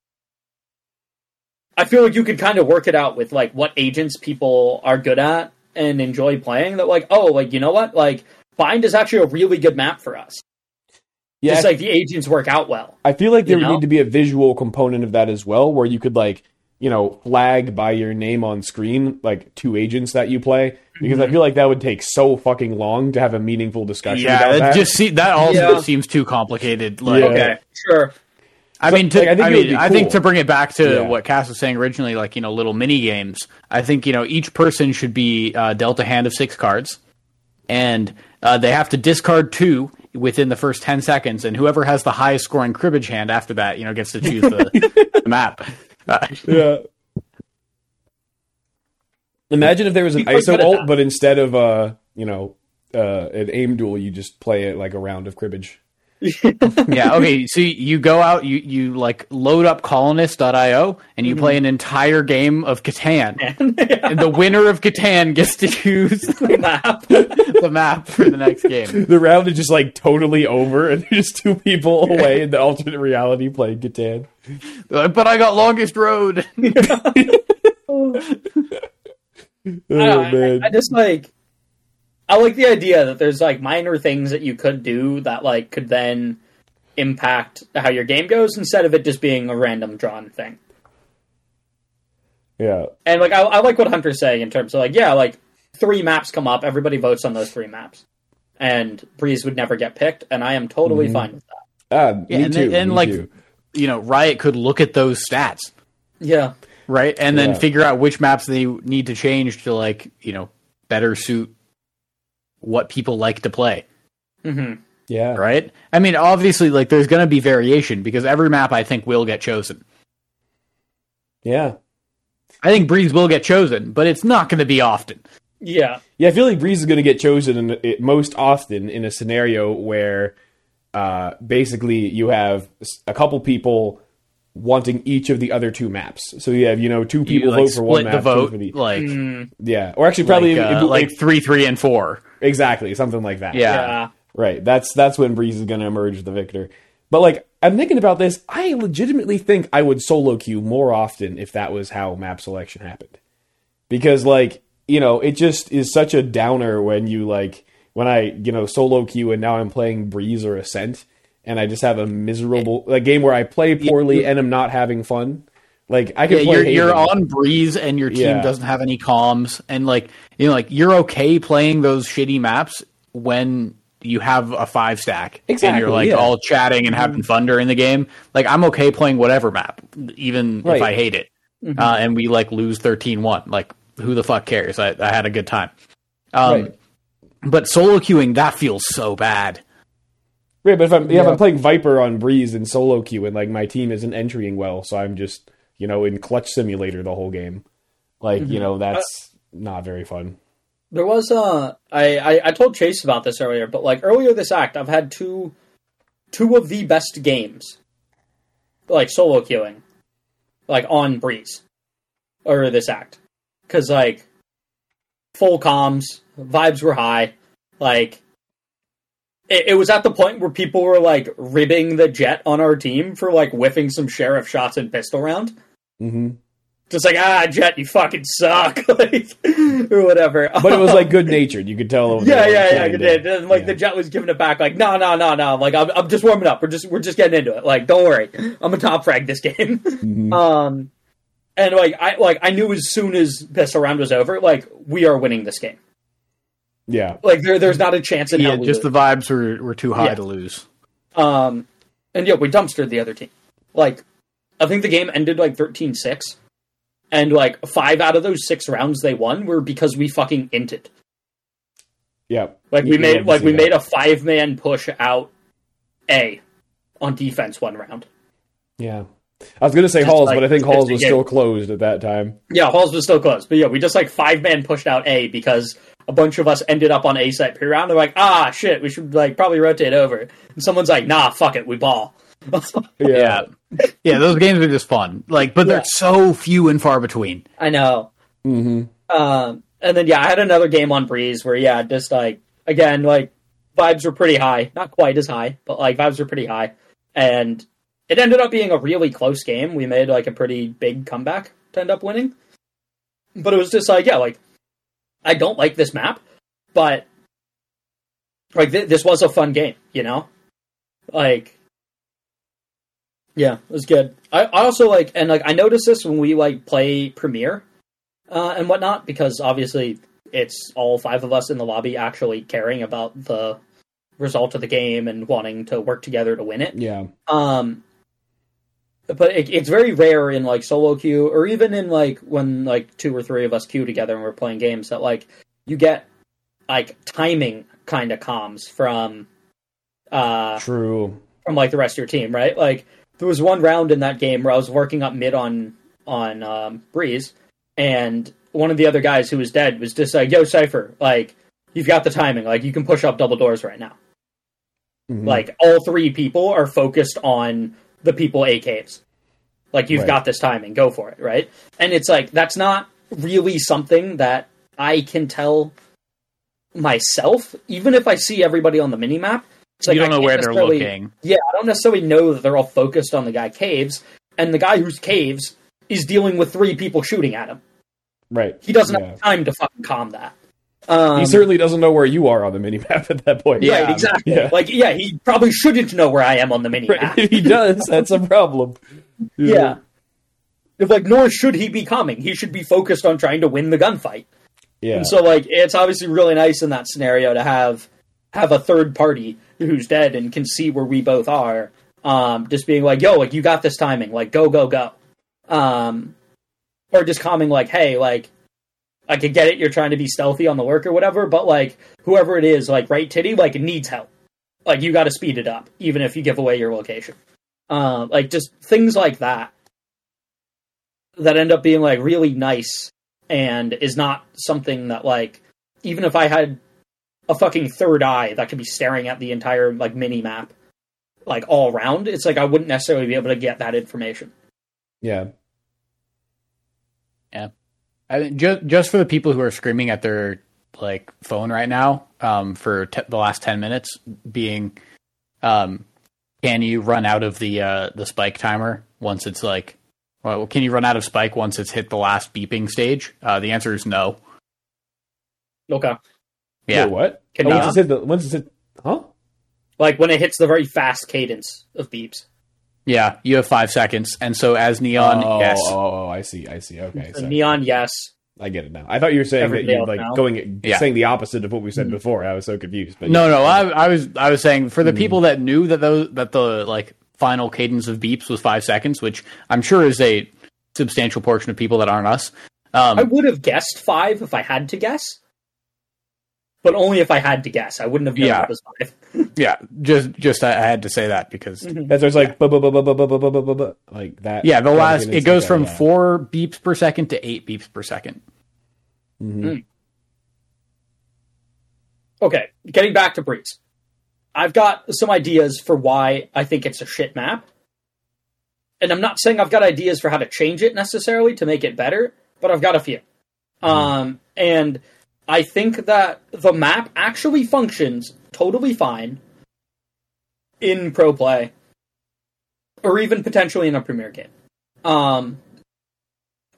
I feel like you could kind of work it out with like what agents people are good at and enjoy playing. That like, oh, like you know what, like Bind is actually a really good map for us. yeah Just like the agents work out well. I feel like there would know? need to be a visual component of that as well, where you could like, you know, flag by your name on screen like two agents that you play, because Mm-hmm. I feel like that would take so fucking long to have a meaningful discussion Yeah, about that that. just see that also Yeah. seems too complicated. Like, Yeah. Okay, sure. I So, mean, to, like, I I, think would mean, I think to bring it back to Yeah. what Cass was saying originally, like you know, little mini games. I think you know each person should be uh, dealt a hand of six cards, and uh, they have to discard two within the first ten seconds, and whoever has the highest scoring cribbage hand after that, you know, gets to choose the, the map. Uh, yeah. Imagine if there was an ISO ult, but instead of uh, you know, uh, an aim duel, you just play it like a round of cribbage. yeah, okay. So you go out, you you like load up colonist.io, and you play mm-hmm. an entire game of Catan. And the winner of Catan gets to choose map. the map for the next game. The round is just like totally over, and there's just two people away in the alternate reality playing Catan. Like, but I got longest road. Oh I, don't I- man, I just like I like the idea that there's like minor things that you could do that like could then impact how your game goes instead of it just being a random drawn thing. yeah. And like I, I like what Hunter's saying in terms of like yeah, like three maps come up, everybody votes on those three maps, and Breeze would never get picked, and I am totally Mm-hmm. fine with that. Ah, Yeah, me and, too. and me like too. you know, Riot could look at those stats, Yeah, right, and then Yeah. figure out which maps they need to change to like you know better suit what people like to play. hmm yeah, Right? I mean, obviously, like there's going to be variation because every map I think will get chosen. yeah, I think Breeze will get chosen, but it's not going to be often. yeah, yeah. I feel like Breeze is going to get chosen in, it, most often in a scenario where, uh, basically you have a couple people wanting each of the other two maps. So you have you know two You, people like, vote for one map, the two vote, for the like Mm, yeah, or actually probably like, uh, it- like it- three, three, and four. Exactly something like that. Yeah. yeah. Right. That's that's when Breeze is going to emerge the victor. But like I'm thinking about this, I legitimately think I would solo queue more often if that was how map selection happened. Because like, you know, it just is such a downer when you like when I, you know, solo queue and now I'm playing Breeze or Ascent and I just have a miserable eh. a game where I play poorly and I'm not having fun. Like I can Yeah, you're, you're on breeze and your team Yeah. doesn't have any comms and like you know like you're okay playing those shitty maps when you have a five stack and you're like yeah. all chatting and having fun during the game. Like I'm okay playing whatever map, even Right. if I hate it. Uh, and we like lose 13-1. Like who the fuck cares? I, I had a good time. Um, Right. But solo queuing that feels so bad. Right, but if I'm yeah, if I'm playing Viper on Breeze and solo queue and like my team isn't entering well, so I'm just you know in clutch simulator the whole game. Like you know that's not very fun. There was uh I, I I told Chase about this earlier, but like earlier this act, I've had two two of the best games, like solo queuing, like on Breeze, or this act, because like full comms, vibes were high, like. It, it was at the point where people were like ribbing the Jett on our team for like whiffing some sheriff shots and pistol round hmm just like ah Jett you fucking suck like or whatever But it was like good natured. You could tell. yeah yeah yeah it to- did. And, like yeah. the Jett was giving it back like no no no no like I'm, I'm just warming up we're just we're just getting into it like don't worry i'm a top frag this game Mhm. um and like i like i knew as soon as this round was over like we are winning this game yeah, like there there's not a chance in Yeah, hell we just lose. the vibes were, were too high Yeah. to lose. Um, and yeah, we dumpstered the other team. Like, I think the game ended like 13 6. And like five out of those six rounds they won were because we fucking inted. yeah. Like we made like we that. made a five man push out A on defense one round. Yeah. I was gonna say Just Halls, like- but I think Halls was still closed at that time. Yeah, Halls was still closed. but yeah, we just like five man pushed out A because a bunch of us ended up on A site per round. They're like, ah, shit, we should like probably rotate over. And someone's like, nah, fuck it, we ball. Yeah. yeah, those games are just fun. Like, but Yeah. they're so few and far between. I know. hmm Um, and then yeah, I had another game on Breeze where yeah, just like again, like vibes were pretty high, not quite as high, but like vibes were pretty high, and it ended up being a really close game. We made like a pretty big comeback to end up winning, but it was just like yeah, like I don't like this map, but like th- this was a fun game, you know, like. Yeah, it was good. I, I also like, and like, I noticed this when we like play Premier, uh, and whatnot because obviously it's all five of us in the lobby actually caring about the result of the game and wanting to work together to win it. Yeah. Um, but it, it's very rare in like solo queue or even in like when like two or three of us queue together and we're playing games that like you get like timing kind of comms from uh True. from like the rest of your team, right? Like there was one round in that game where I was working up mid on on um, Breeze, and one of the other guys who was dead was just like, "Yo, Cypher, like you've got the timing, like you can push up double doors right now." Mhm. Like all three people are focused on the people A caves. Like you've Right. got this timing, go for it, right? And it's like that's not really something that I can tell myself, even if I see everybody on the mini map. It's like you don't know where they're looking. yeah, I don't necessarily know that they're all focused on the guy caves, and the guy who's caves is dealing with three people shooting at him. right. He doesn't Yeah. have time to fucking calm that. Um, he certainly doesn't know where you are on the minimap at that point. right, exactly. Yeah. Like, yeah, he probably shouldn't know where I am on the mini map. Right. he does. That's a problem. yeah. If, like, nor should he be calming. He should be focused on trying to win the gunfight. Yeah. And so, like, it's obviously really nice in that scenario to have have a third party who's dead and can see where we both are. Um, just being like, "Yo, like, you got this timing. Like, go, go, go." Um, or just calming, like, "Hey, like, I could get it. You're trying to be stealthy on the work or whatever, but like, whoever it is, like, right titty, like, needs help. Like, you got to speed it up, even if you give away your location. Um, like, just things like that that end up being like really nice and is not something that like even if I had a fucking third eye that could be staring at the entire like mini map like all around, it's like I wouldn't necessarily be able to get that information. Yeah. I mean, just just for the people who are screaming at their like phone right now um, for te- the last ten minutes, being, um, can you run out of the uh, the spike timer once it's like, well, can you run out of spike once it's hit the last beeping stage? Uh, the answer is no. Okay. Yeah, Wait, what? Can oh, you once not? it's hit the once it's hit, huh? Like when it hits the very fast cadence of beeps. yeah, you have five seconds, and so as neon, oh, yes, oh, oh, I see, I see. Okay, So so neon, yes. I get it now. I thought you were saying Everybody that you else like now? going Yeah. saying the opposite of what we said Mhm. before. I was so confused. But No, yeah. no, I, I was I was saying for the Mhm. people that knew that those that the like final cadence of beeps was five seconds, which I'm sure is a substantial portion of people that aren't us. Um, I would have guessed five if I had to guess but only if I had to guess. I wouldn't have known yeah. it was five. yeah, just just I, had to say that because mm-hmm. there's like yeah. like that. Yeah, the last it goes from yeah. four beeps per second to eight beeps per 2nd mm-hmm. mm. Okay, getting back to Breeze, I've got some ideas for why I think it's a shit map, and I'm not saying I've got ideas for how to change it necessarily to make it better, but I've got a few. Mm. Um, and I think that the map actually functions totally fine in pro play, or even potentially in a premier game. Um,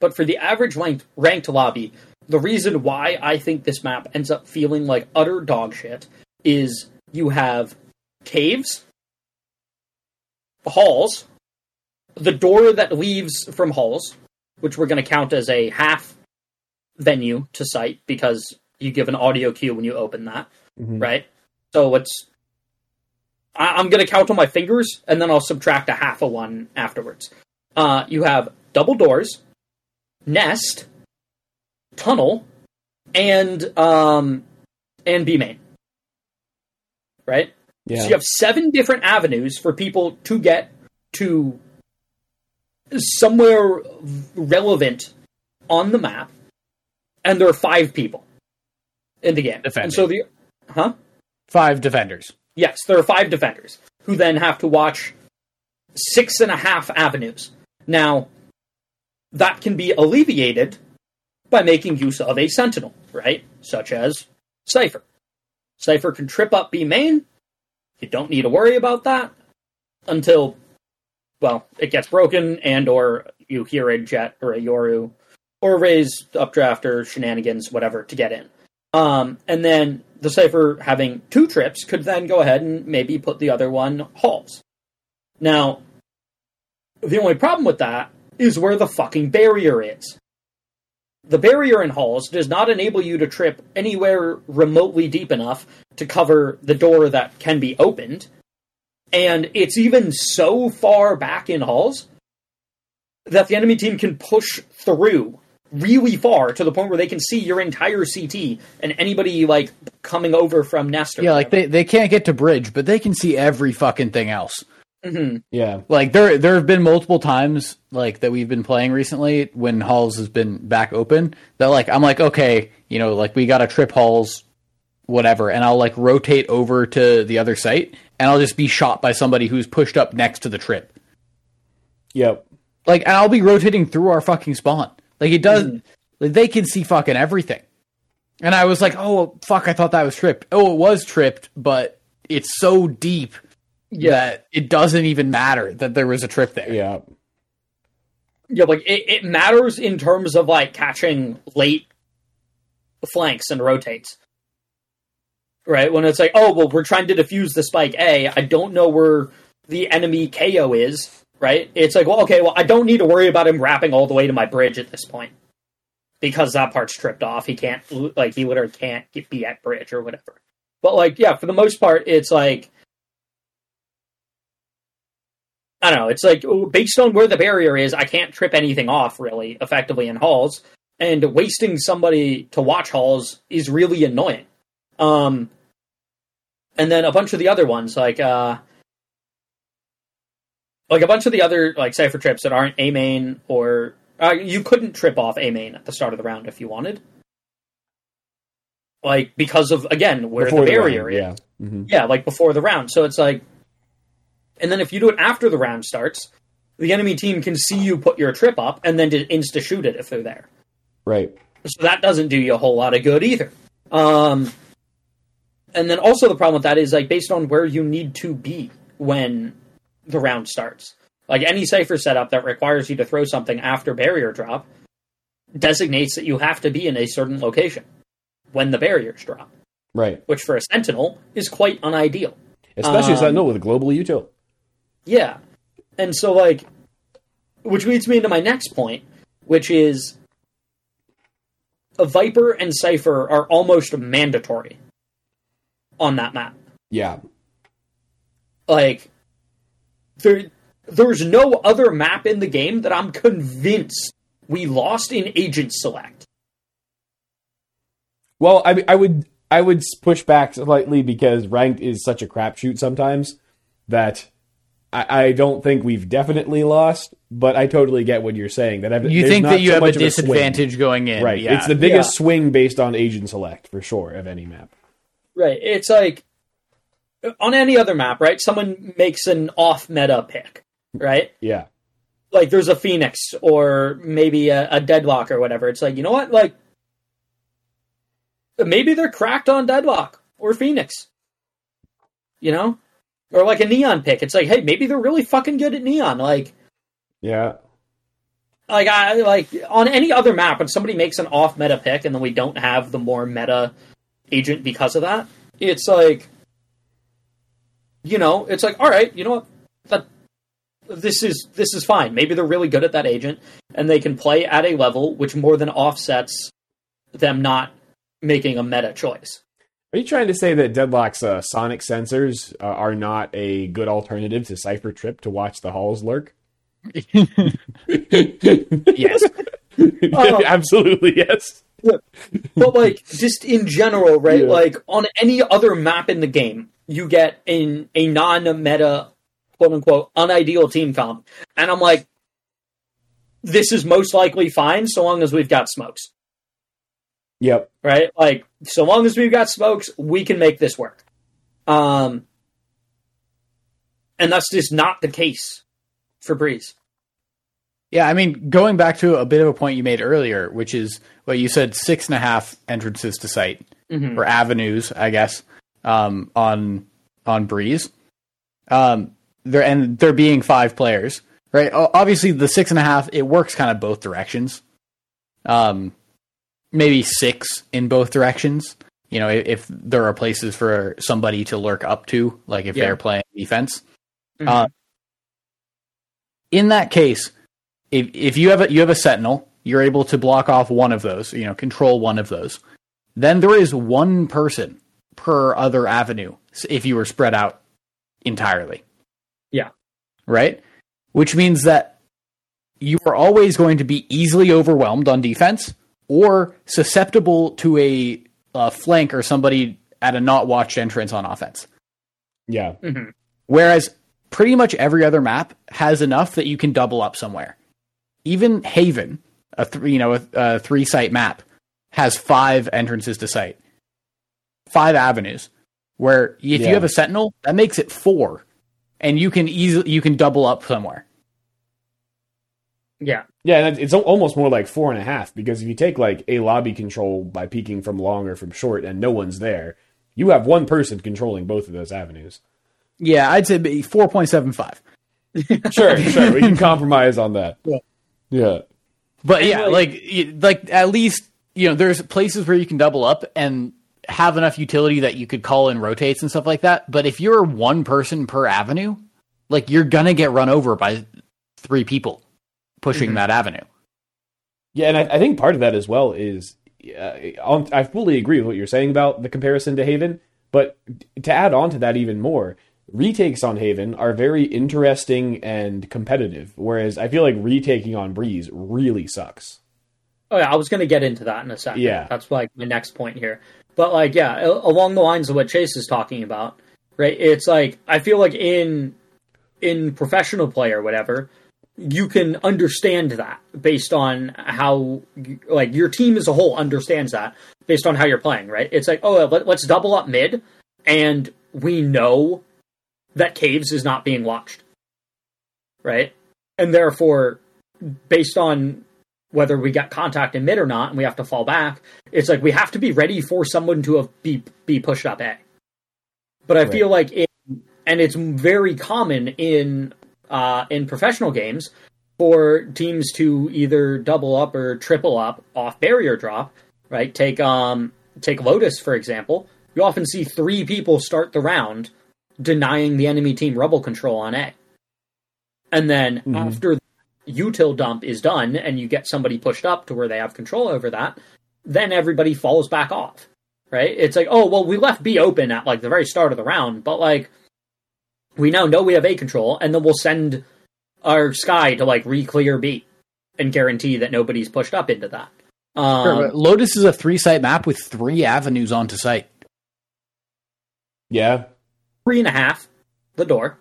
but for the average ranked, ranked lobby, the reason why I think this map ends up feeling like utter dog shit is you have caves, halls, the door that leaves from halls, which we're going to count as a half venue to site because you give an audio cue when you open that, Mhm. right? So it's. I- I'm going to count on my fingers and then I'll subtract a half a one afterwards. Uh, you have double doors, nest, tunnel, and um, and B main. Right. Yeah. So you have seven different avenues for people to get to somewhere relevant on the map, and there are five people in the game. Defending. And so the huh? Five defenders. Yes, there are five defenders who then have to watch six and a half avenues. Now, that can be alleviated by making use of a sentinel, right? Such as Cypher. Cypher can trip up B main. You don't need to worry about that until, well, it gets broken and or you hear a Jett or a Yoru or Raze updraft or shenanigans, whatever, to get in. Um, and then the Cypher having two trips could then go ahead and maybe put the other one halls. Now, the only problem with that is where the fucking barrier is. The barrier in halls does not enable you to trip anywhere remotely deep enough to cover the door that can be opened. And it's even so far back in halls that the enemy team can push through really far to the point where they can see your entire CT and anybody like coming over from Nest. or Yeah, like they, they can't get to bridge, but they can see every fucking thing else. Mhm. Yeah. Like there there have been multiple times like that we've been playing recently when halls has been back open that like I'm like okay you know like we got to trip halls whatever and I'll like rotate over to the other site and I'll just be shot by somebody who's pushed up next to the trip Yep. like and I'll be rotating through our fucking spawn like it does mm-hmm. like they can see fucking everything. And I was like oh fuck I thought that was tripped. Oh it was tripped but it's so deep that it doesn't even matter that there was a trip there. Yeah. Yeah, like it, it matters in terms of like catching late flanks and rotates. Right? When it's like, oh well we're trying to defuse the spike A, I don't know where the enemy KAY/O is, right? It's like, well, okay, well I don't need to worry about him wrapping all the way to my bridge at this point. Because that part's tripped off. He can't like he literally can't get, be at bridge or whatever. But like, yeah, for the most part, it's like I don't know. It's like based on where the barrier is, I can't trip anything off really effectively in halls, and wasting somebody to watch halls is really annoying. Um, and then a bunch of the other ones, like uh, like a bunch of the other like Cypher trips that aren't a main or uh, you couldn't trip off a main at the start of the round if you wanted, like because of again where Before the the barrier round, is. yeah. Mhm. Yeah, like before the round. So it's like, and then if you do it after the round starts, the enemy team can see you put your trip up and then just insta shoot it if they're there. Right. So that doesn't do you a whole lot of good either. Um, and then also the problem with that is like based on where you need to be when the round starts. Like any Cypher setup that requires you to throw something after barrier drop designates that you have to be in a certain location when the barriers drop, Right. which for a sentinel is quite unideal. Especially Um, Sentinel with a global util. Yeah. And so, like, which leads me into my next point, which is a Viper and Cypher are almost mandatory on that map. Yeah. Like, there, there's no other map in the game that I'm convinced we lost in Agent Select. Well, I I would I would push back slightly because ranked is such a crapshoot sometimes that I, I don't think we've definitely lost. But I totally get what you're saying. That I've, You think not that you so have a much of swing. disadvantage going in, right? Yeah. It's the biggest Yeah. swing based on agent select for sure of any map. Right. It's like on any other map, right? Someone makes an off meta pick, right? Yeah. like there's a phoenix or maybe a, a deadlock or whatever it's like you know what like maybe they're cracked on deadlock or phoenix you know or like a neon pick it's like hey maybe they're really fucking good at neon like Yeah. like i like on any other map when somebody makes an off meta pick and then we don't have the more meta agent because of that it's like you know it's like all right you know what that this is this is fine. Maybe they're really good at that agent, and they can play at a level which more than offsets them not making a meta choice. Are you trying to say that Deadlock's uh, sonic sensors uh, are not a good alternative to Cypher Trip to watch the halls lurk? yes. Oh. Absolutely, yes. But like just in general, right? Yeah. Like on any other map in the game, you get in a non-meta, quote unquote, unideal team comp, and I'm like, this is most likely fine so long as we've got smokes. Yep. right? Like, so long as we've got smokes, we can make this work. Um, and that's just not the case for Breeze. Yeah, I mean, going back to a bit of a point you made earlier, which is what you said six and a half entrances to site Mhm. or avenues, I guess, um, on on Breeze. Um, there and there being five players, right? Obviously, the six and a half it works kind of both directions. Um, maybe six in both directions. You know, if, there are places for somebody to lurk up to, like if Yeah. they're playing defense. Mhm. Uh, in that case, if if you have a you have a sentinel, you're able to block off one of those, you know, control one of those. Then there is one person per other avenue if you were spread out entirely. Yeah. Right? Which means that you are always going to be easily overwhelmed on defense or susceptible to a, uh flank or somebody at a not watched entrance on offense. Yeah. Mhm. Whereas pretty much every other map has enough that you can double up somewhere. Even Haven, a three, you know, a, a three site map, has five entrances to site, five avenues. Where if Yeah. you have a sentinel, that makes it four, and you can easily you can double up somewhere. Yeah. Yeah, and it's almost more like four and a half because if you take like a lobby control by peeking from long or from short and no one's there, you have one person controlling both of those avenues. Yeah, I'd say four point seven five. Sure, sure, we can compromise on that. Yeah. Yeah. But yeah, like- like like at least you know there's places where you can double up and have enough utility that you could call in rotates and stuff like that. But if you're one person per avenue, like you're gonna get run over by three people pushing Mhm. that avenue. Yeah, and I, I think part of that as well is uh, I fully agree with what you're saying about the comparison to Haven, but to add on to that even more, retakes on Haven are very interesting and competitive, whereas I feel like retaking on Breeze really sucks. Oh yeah, I was going to get into that in a second. Yeah. that's like my next point here. But like, yeah, along the lines of what Chase is talking about, right? It's like I feel like in in professional play or whatever, you can understand that based on how like your team as a whole understands that based on how you're playing, right? It's like, oh, let, let's double up mid, and we know that caves is not being watched, right? and therefore, based on whether we get contact in mid or not, and we have to fall back, it's like we have to be ready for someone to have be be pushed up A. But I Right. feel like in, and it's very common in uh, in professional games for teams to either double up or triple up off barrier drop. Right? Take um take Lotus for example. You often see three people start the round denying the enemy team rubble control on A. And then Mhm. after the util dump is done and you get somebody pushed up to where they have control over that, then everybody falls back off. Right? It's like, oh well we left B open at like the very start of the round, but like we now know we have A control, and then we'll send our Skye to like re-clear B and guarantee that nobody's pushed up into that. Um, Sure, Lotus is a three site map with three avenues onto site. Yeah. Three and a half, the door.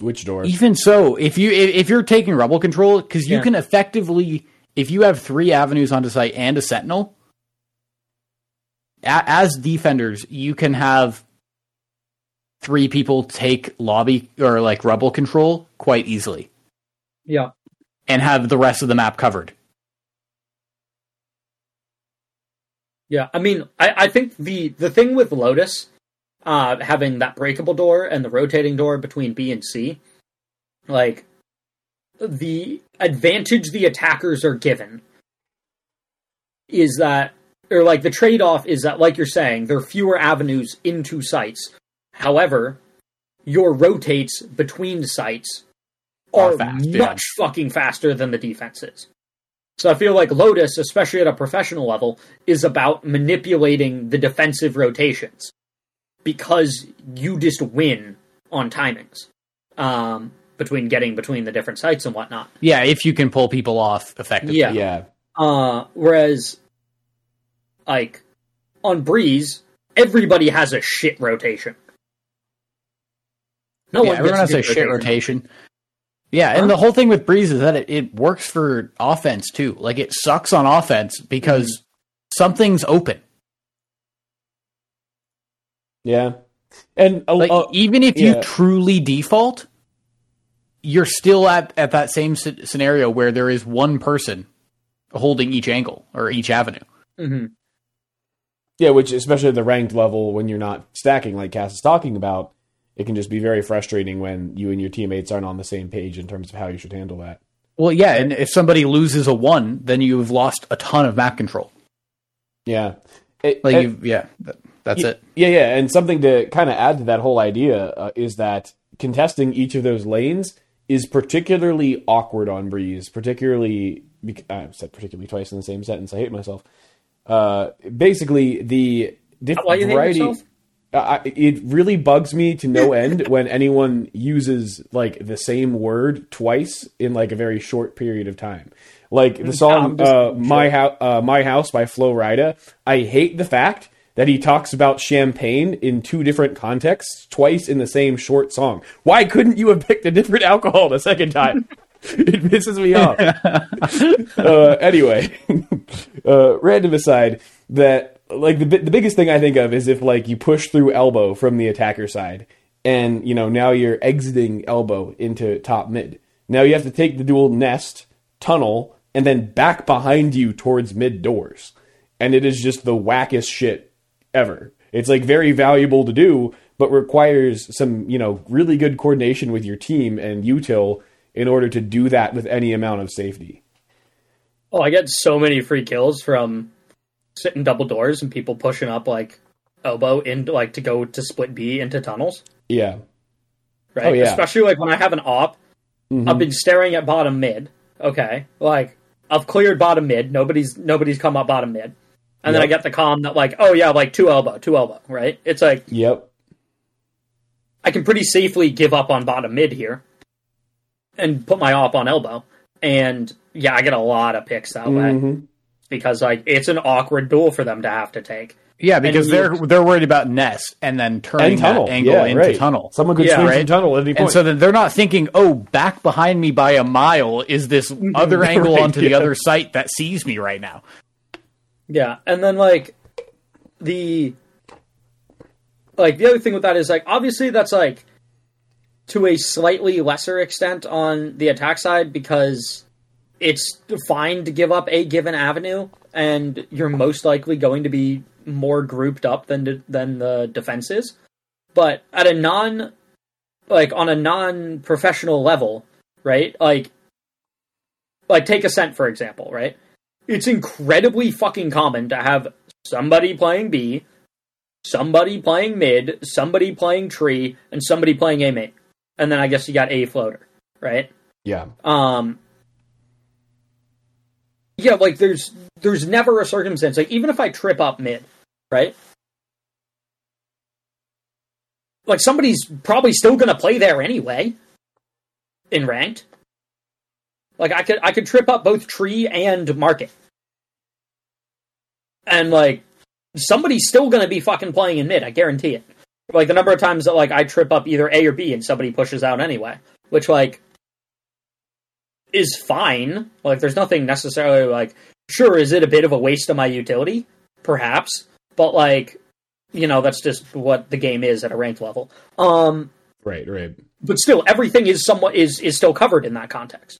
Which door? Even so, if you if if you're taking rubble control, because you Yeah. can effectively, if you have three avenues onto site and a sentinel, a, as defenders, you can have three people take lobby or like rubble control quite easily, Yeah. and have the rest of the map covered. Yeah, I mean, I, I think the the thing with Lotus, uh, having that breakable door and the rotating door between B and C, like the advantage the attackers are given is that, or like the trade off is that, like you're saying, there are fewer avenues into sites. However, your rotates between sites Are are fast, much yeah. fucking faster than the defenses. So I feel like Lotus, especially at a professional level, is about manipulating the defensive rotations because you just win on timings um, between getting between the different sites and whatnot. Yeah, if you can pull people off effectively. Yeah. yeah. Uh, whereas, like on Breeze, everybody has a shit rotation. No Yeah, one everyone has a good shit rotation. Yeah, and the whole thing with Breeze is that it, it works for offense too. Like it sucks on offense because Mm-hmm. something's open. Yeah. And a, Like a- even if yeah. you truly default, you're still at at that same scenario where there is one person holding each angle or each avenue. hmm yeah, which especially at the ranked level when you're not stacking like Cass is talking about, it can just be very frustrating when you and your teammates aren't on the same page in terms of how you should handle that. Well, yeah, and if somebody loses a one, then you've lost a ton of map control. Yeah. It- Like it- you've, yeah, that, that's Y- it. Yeah, yeah, and something to kind of add to that whole idea uh, is that contesting each of those lanes is particularly awkward on Breeze. Particularly, bec- I've said particularly twice in the same sentence. I hate myself. Uh, basically, the diff- Why you variety. yourself? Uh, I, it really bugs me to no end when anyone uses like the same word twice in like a very short period of time. Like the song I'm just- uh, "My House," uh, "My House" by Flo Rida. I hate the fact that he talks about champagne in two different contexts twice in the same short song. Why couldn't you have picked a different alcohol the second time? it pisses me off. uh, anyway, uh, random aside, that like the the biggest thing I think of is if like you push through elbow from the attacker side, and you know now you're exiting elbow into top mid. Now you have to take the dual nest tunnel and then back behind you towards mid doors, and it is just the wackest shit ever. It's like very valuable to do, but requires some you know really good coordination with your team and util in order to do that with any amount of safety. Oh, I get so many free kills from sitting double doors and people pushing up like elbow into like to go to split B into tunnels. Yeah. Right? Oh, yeah. Especially like when I have an op, Mhm. I've been staring at bottom mid. Okay. Like I've cleared bottom mid. Nobody's nobody's come up bottom mid. And then I Yep. get the com that like, oh yeah, like two elbow, two elbow, right? It's like Yep. I can pretty safely give up on bottom mid here and put my op on elbow. And yeah, I get a lot of picks that way Mhm. because like it's an awkward duel for them to have to take. Yeah, because they're they're worried about nest and then turning And tunnel. that angle yeah, into right. tunnel. Someone could Yeah, swing right. from tunnel at any point. And so then they're not thinking, oh, back behind me by a mile is this other angle Right, onto the other site that sees me right now. Yeah, and then like the like the other thing with that is like obviously that's like to a slightly lesser extent on the attack side because it's fine to give up a given avenue, and you're most likely going to be more grouped up than than the defense is. But at a non, like on a non professional level, right? Like, like take Ascent for example, right? It's incredibly fucking common to have somebody playing B, somebody playing mid, somebody playing tree, and somebody playing A main. And then I guess you got A floater, right? Yeah. Um Yeah, like there's there's never a circumstance like even if I trip up mid, right? Like somebody's probably still gonna play there anyway. In ranked. Like I could I could trip up both tree and market. And like somebody's still gonna be fucking playing in mid, I guarantee it. Like the number of times that like I trip up either A or B and somebody pushes out anyway. Which like is fine. Like there's nothing necessarily like sure is it a bit of a waste of my utility? Perhaps. But like you know, that's just what the game is at a ranked level. Um Right, right. but still everything is somewhat is is still covered in that context.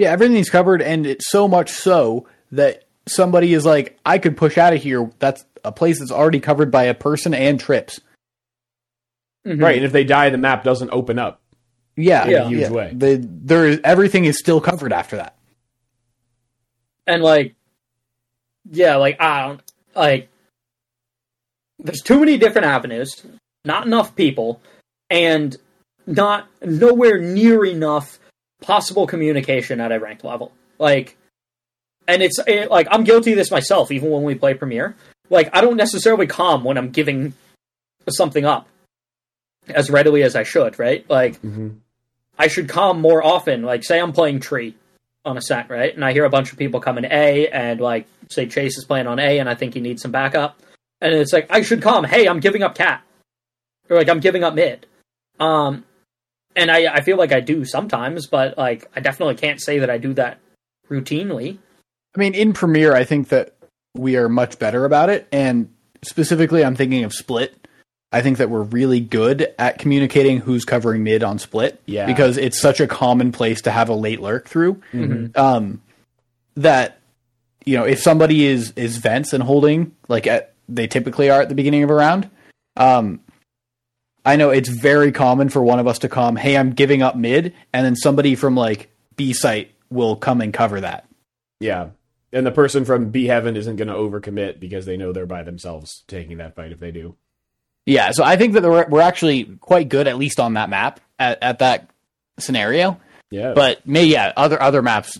Yeah, everything's covered, and it's so much so that somebody is like, I could push out of here. That's a place that's already covered by a person and trips. Mm-hmm. Right, and if they die, the map doesn't open up. Yeah, In a huge yeah. way. The, there is everything is still covered after that. and like yeah like i don't like there's too many different avenues not enough people and not nowhere near enough possible communication at a ranked level like and it's it, like i'm guilty of this myself even when we play Premier like i don't necessarily comm when i'm giving something up as readily as i should right like Mhm. I should comm more often. Like, say I'm playing tree on Ascent, right? And I hear a bunch of people coming A, and like, say Chase is playing on A, and I think he needs some backup. And it's like, I should comm. Hey, I'm giving up cat. Or like, I'm giving up mid. Um, and I, I feel like I do sometimes, but like, I definitely can't say that I do that routinely. I mean, in Premier, I think that we are much better about it, and specifically, I'm thinking of Split. I think that we're really good at communicating who's covering mid on Split, Yeah. because it's such a common place to have a late lurk through. Mhm. Um, that you know, if somebody is is vents and holding like at, they typically are at the beginning of a round, um, I know it's very common for one of us to come, "Hey, I'm giving up mid," and then somebody from like B site will come and cover that. Yeah. And the person from B Heaven isn't going to overcommit because they know they're by themselves taking that fight if they do. Yeah, so I think that we're, we're actually quite good, at least on that map, at, at that scenario. Yeah. But may yeah, other other maps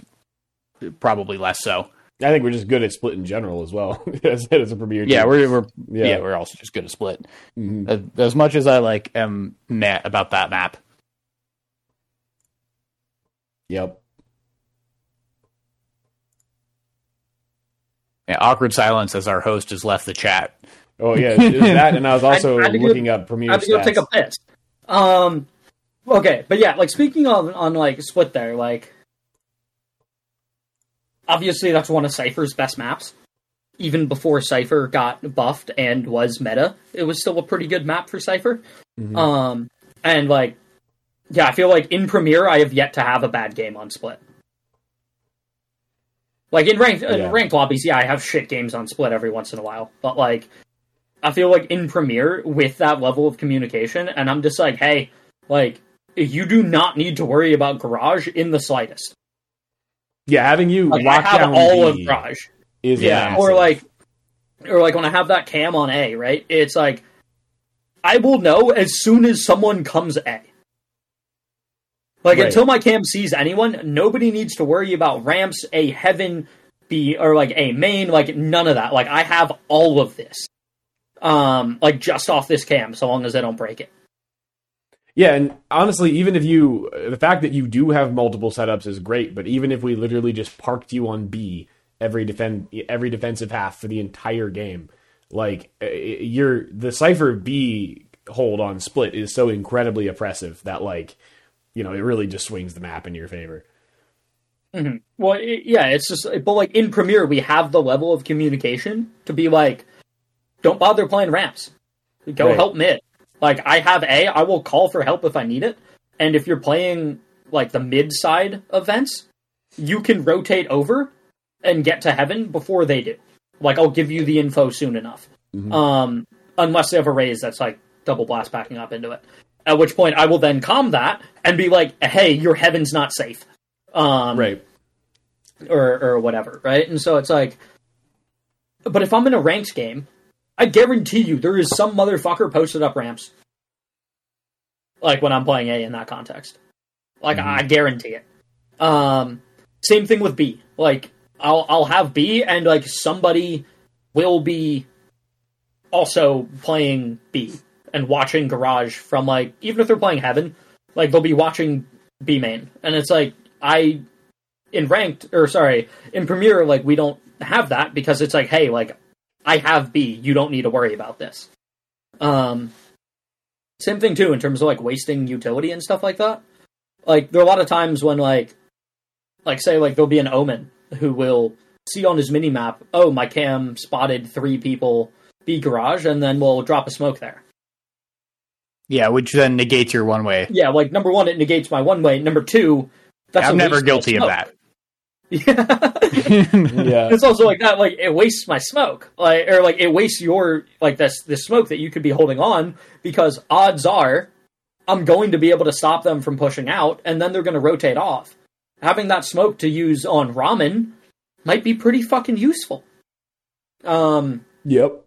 probably less so. I think we're just good at split in general as well. as, as a premier Yeah, we're we're Yeah. yeah. we're also just good at split. Mhm. As, as much as I like am mad about that map. Yep. Yeah, awkward silence as our host has left the chat. Oh yeah, that, and I was also I had to go- looking up premier I have to go stats. take a piss. Um, okay, but yeah, like speaking on on like split there, like obviously that's one of Cypher's best maps. Even before Cypher got buffed and was meta, it was still a pretty good map for Cypher. Mhm. Um, and like, yeah, I feel like in Premier I have yet to have a bad game on split. Like in ranked in ranked lobbies, yeah, I have shit games on split every once in a while, but like, I feel like in Premiere with that level of communication, and I'm just like, hey, like, you do not need to worry about Garage in the slightest. Yeah, having you Like, I lock have down all B of Garage. is Yeah, massive. or like, or like when I have that cam on A, right? It's like, I will know as soon as someone comes A. Like Right. until my cam sees anyone, nobody needs to worry about ramps, a heaven, B, or like a main, like none of that. Like I have all of this, um, like just off this cam, so long as I don't break it. Yeah, and honestly, even if you, the fact that you do have multiple setups is great. But even if we literally just parked you on B every defend every defensive half for the entire game, like uh, you're the Cypher B hold on split is so incredibly oppressive that like, you know, it really just swings the map in your favor. Well, it, yeah, it's just, but like in Premier, we have the level of communication to be like, don't bother playing ramps, go Right. help mid. Like I have A, I will call for help if I need it, And if you're playing like the mid side events, you can rotate over and get to heaven before they do. Like I'll give you the info soon enough. Mhm. Um, unless they have a Raze that's like double blast backing up into it. At which point I will then comm that and be like, "Hey, your heaven's not safe." Um, right. or or whatever, right? And so it's like, but if I'm in a ranked game, I guarantee you there is some motherfucker posted up ramps, like when I'm playing A in that context. Like I guarantee it. Um, same thing with B. Like I'll I'll have B and like somebody will be also playing B and watching Garage from like even if they're playing Heaven, like they'll be watching B main, and it's like I in ranked or sorry in Premier like we don't have that because it's like hey like I have B, you don't need to worry about this. Um, same thing too in terms of like wasting utility and stuff like that. Like there are a lot of times when like like say like there'll be an omen who will see on his mini map, oh my cam spotted three people B garage, and then we'll drop a smoke there. Yeah, which then negates your one way. Yeah, like number one, it negates my one way. Number two, that's I'm never guilty of that. Yeah. Yeah. it's also like that like it wastes my smoke like or like it wastes your like this this smoke that you could be holding on because odds are i'm going to be able to stop them from pushing out and then they're going to rotate off having that smoke to use on ramps might be pretty fucking useful um Yep.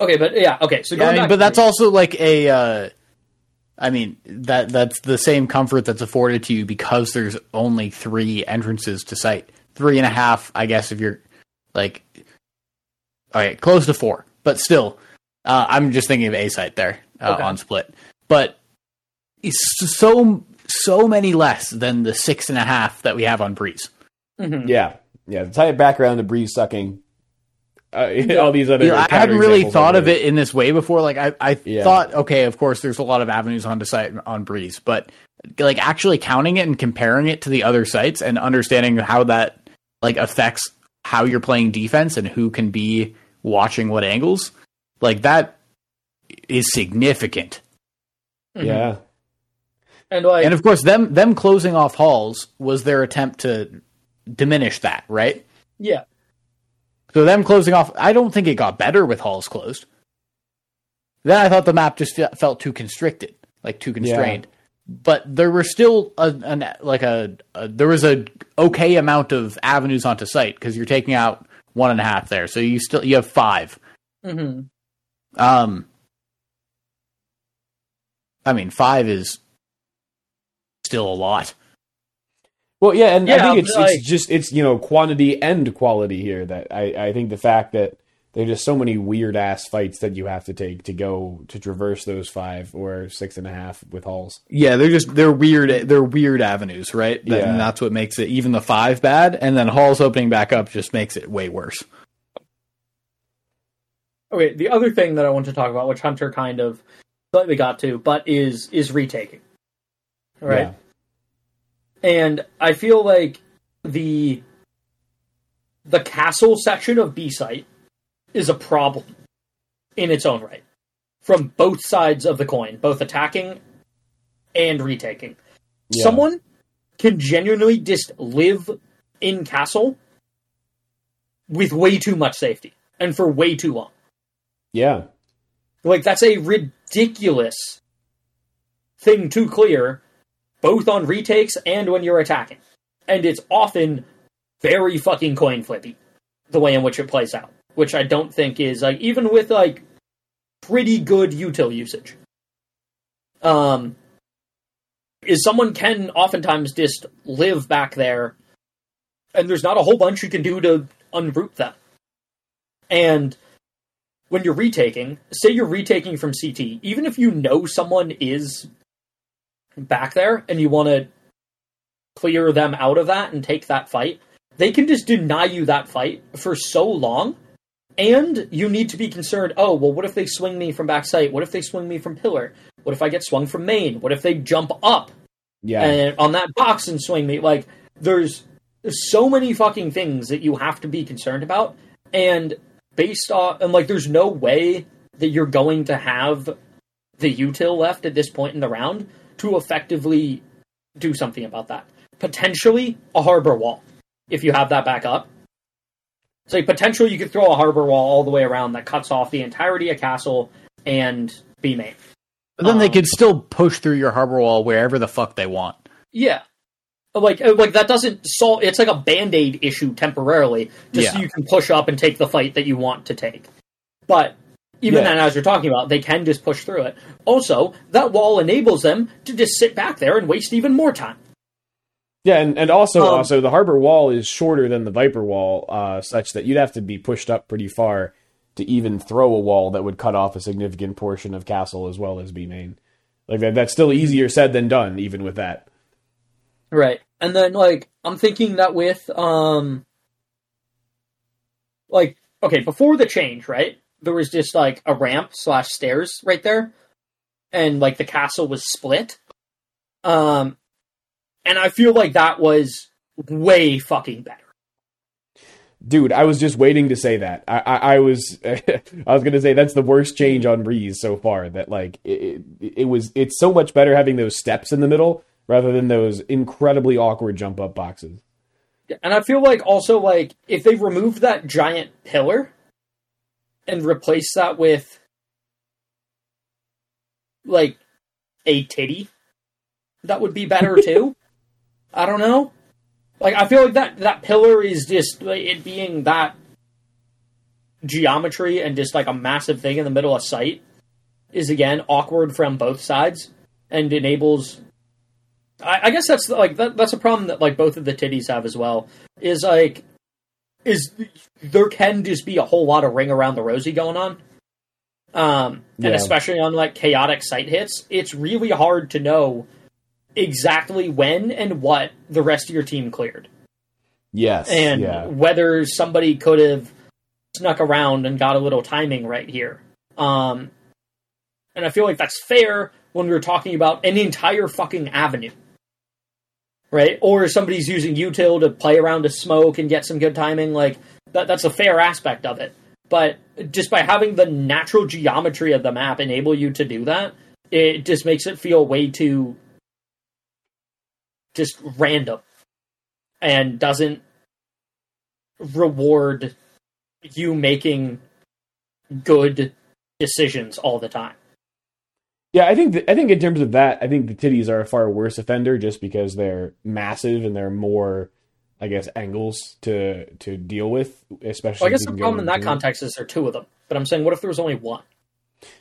okay but yeah okay so Yeah, I mean, back but to that's me- also like a. Uh, I mean that that's the same comfort that's afforded to you because there's only three entrances to site, three and a half, I guess, if you're like, all right, close to four, but still, uh, I'm just thinking of a site there uh, Okay. on split, but it's so so many less than the six and a half that we have on breeze. Mhm. Yeah. Yeah. To tie it back around to breeze sucking. Uh, all these other. You know, I counter hadn't really thought of it in this way before. Like I, I Yeah. thought, okay, of course, there's a lot of avenues onto site on Breeze, but like actually counting it and comparing it to the other sites and understanding how that like affects how you're playing defense and who can be watching what angles, like that is significant. Mhm. Yeah. and like And of course, them them closing off halls was their attempt to diminish that, right? yeah So them closing off, I don't think it got better with halls closed. Then I thought the map just felt too constricted, like too constrained. But there were still a, an like a, a there was a okay amount of avenues onto site because you're taking out one and a half there, so you still you have five. hmm Um, I mean, five is still a lot. Well, yeah, and I think it's like- it's just it's you know quantity and quality here that I I think the fact that there's just so many weird ass fights that you have to take to go to traverse those five or six and a half with halls. Yeah, they're just they're weird. They're weird avenues, right? That- Yeah. and that's what makes it even the five bad, and then Hall's opening back up just makes it way worse. Okay, the other thing that I want to talk about, which Hunter kind of slightly got to, but is is retaking. Right? Yeah. And I feel like the the castle section of B site is a problem in its own right. From both sides of the coin, both attacking and retaking. Yeah. Someone can genuinely just live in castle with way too much safety and for way too long. Yeah. Like that's a ridiculous thing to clear, both on retakes and when you're attacking. And it's often very fucking coin flippy, the way in which it plays out. Which I don't think is like even with like pretty good util usage. Um is someone can oftentimes just live back there and there's not a whole bunch you can do to unroot them. And when you're retaking, say you're retaking from CT, even if you know someone is back there and you want to clear them out of that and take that fight, they can just deny you that fight for so long. And you need to be concerned oh, well, what if they swing me from backside? What if they swing me from pillar? What if I get swung from main? What if they jump up Yeah. and on that box and swing me. Like there's there's so many fucking things that you have to be concerned about, and based on and like there's no way that you're going to have the util left at this point in the round to effectively do something about that. Potentially a harbor wall, if you have that back up. So potentially you could throw a harbor wall all the way around that cuts off the entirety of castle and B main. But then they Um, could still push through your harbor wall wherever the fuck they want. Yeah. Like uh, like that doesn't solve it's like a band-aid issue temporarily, just so Yeah. you can push up and take the fight that you want to take. But even Yeah. then as you're talking about, they can just push through it. Also, that wall enables them to just sit back there and waste even more time. Yeah, and, and also Um, also the harbor wall is shorter than the Viper wall, uh, such that you'd have to be pushed up pretty far to even throw a wall that would cut off a significant portion of castle as well as B main. Like that, that's still easier said than done, even with that. Right. And then like I'm thinking that with um like okay, before the change, right? There was just like a ramp slash stairs right there. And like the castle was split. Um and I feel like that was way fucking better. Dude, I was just waiting to say that. I, I, I was, I was gonna say that's the worst change on Breeze so far. That like it, it, it was, it's so much better having those steps in the middle rather than those incredibly awkward jump up boxes. And I feel like also like if they removed that giant pillar and replace that with like a titty, that would be better too. I don't know. Like I feel like that that pillar is just like, it being that geometry and just like a massive thing in the middle of sight is again awkward from both sides and enables I, I guess that's like that, that's a problem that like both of the titties have as well. Is like is there can just be a whole lot of ring around the rosy going on. Um and Yeah. especially on like chaotic sight hits, it's really hard to know exactly when and what the rest of your team cleared. Yes, And yeah, whether somebody could have snuck around and got a little timing right here. Um and I feel like that's fair when we're talking about an entire fucking avenue. Right? Or somebody's using util to play around to smoke and get some good timing, like that that's a fair aspect of it. But just by having the natural geometry of the map enable you to do that, it just makes it feel way too just random and doesn't reward you making good decisions all the time. Yeah. I think th- I think in terms of that, I think the titties are a far worse offender just because they're massive and they're more, I guess, angles to to deal with. Especially, Well, I guess the problem in that context is there are two of them. But I'm saying, what if there was only one?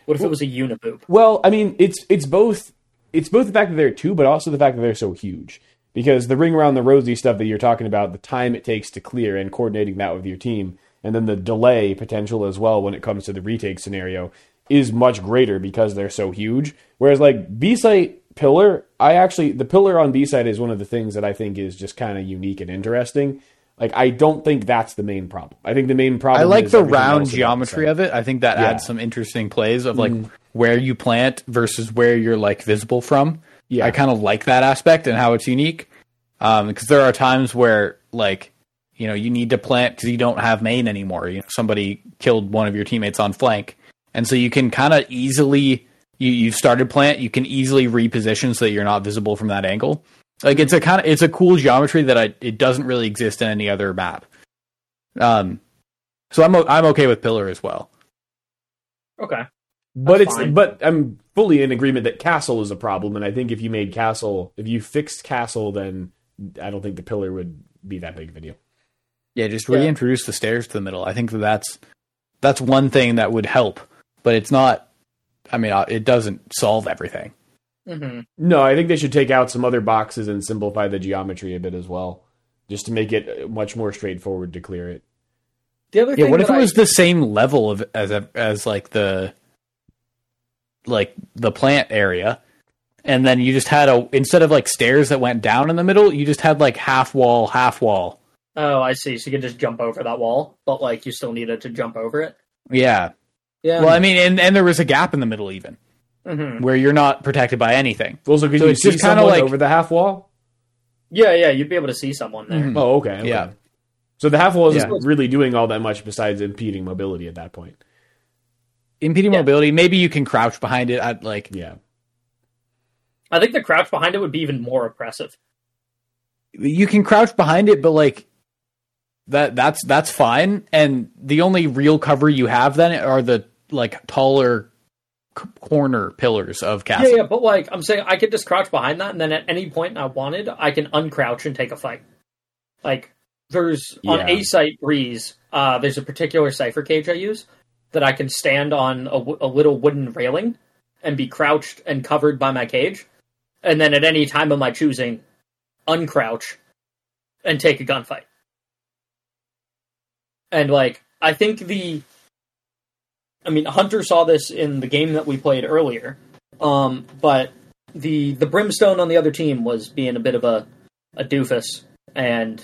What if it was a uniboob? Well, I mean, it's it's both it's both the fact that there are two, but also the fact that they're so huge. Because the ring around the rosy stuff that you're talking about, the time it takes to clear and coordinating that with your team, and then the delay potential as well when it comes to the retake scenario is much greater because they're so huge. Whereas like B site pillar, I actually the pillar on B site is one of the things that I think is just kind of unique and interesting. Like I don't think that's the main problem. I think the main problem. I like is the round else about the geometry of it. I think that Yeah. adds some interesting plays of like where you plant versus where you're like visible from. Yeah. I kind of like that aspect and how it's unique. Um, because there are times where like you know you need to plant because you don't have main anymore. You know somebody killed one of your teammates on flank, and so you can kind of easily you you started plant. You can easily reposition so that you're not visible from that angle. Like it's a kind of it's a cool geometry that I it doesn't really exist in any other map. Um, so I'm o- I'm okay with pillar as well. Okay. But That's it's fine. but I'm fully in agreement that castle is a problem, and I think if you made castle, if you fixed castle, then I don't think the pillar would be that big of a deal. Yeah, just Yeah. reintroduce the stairs to the middle. I think that that's that's one thing that would help, but it's not. I mean, uh, it doesn't solve everything. hmm No, I think they should take out some other boxes and simplify the geometry a bit as well, just to make it much more straightforward to clear it. The other Yeah, thing what if it I- was the same level of as as like the like the plant area, and then you just had a instead of like stairs that went down in the middle, you just had like half wall, half wall. Oh, I see. So you could just jump over that wall, but like you still needed to jump over it. Yeah. Yeah. Well, I mean, and and there was a gap in the middle even hmm where you're not protected by anything. Also, could So you see just kinda someone like- over the half wall? Yeah, yeah. You'd be able to see someone there. Mhm. Oh, okay, okay. Yeah. So the half wall isn't Yeah. really doing all that much besides impeding mobility at that point. Impeding Yeah. mobility. Maybe you can crouch behind it. I'd like Yeah. I think the crouch behind it would be even more oppressive. You can crouch behind it, but like that that's that's fine. And the only real cover you have then are the like taller c- corner pillars of castle. Yeah, yeah, but like I'm saying, I could just crouch behind that, and then at any point I wanted, I can uncrouch and take a fight. Like there's on A site breeze, uh, there's a particular Cypher cage I use that I can stand on a, w- a little wooden railing and be crouched and covered by my cage, and then at any time of my choosing, uncrouch and take a gunfight. And like I think the I mean Hunter saw this in the game that we played earlier. Um but the the brimstone on the other team was being a bit of a a doofus and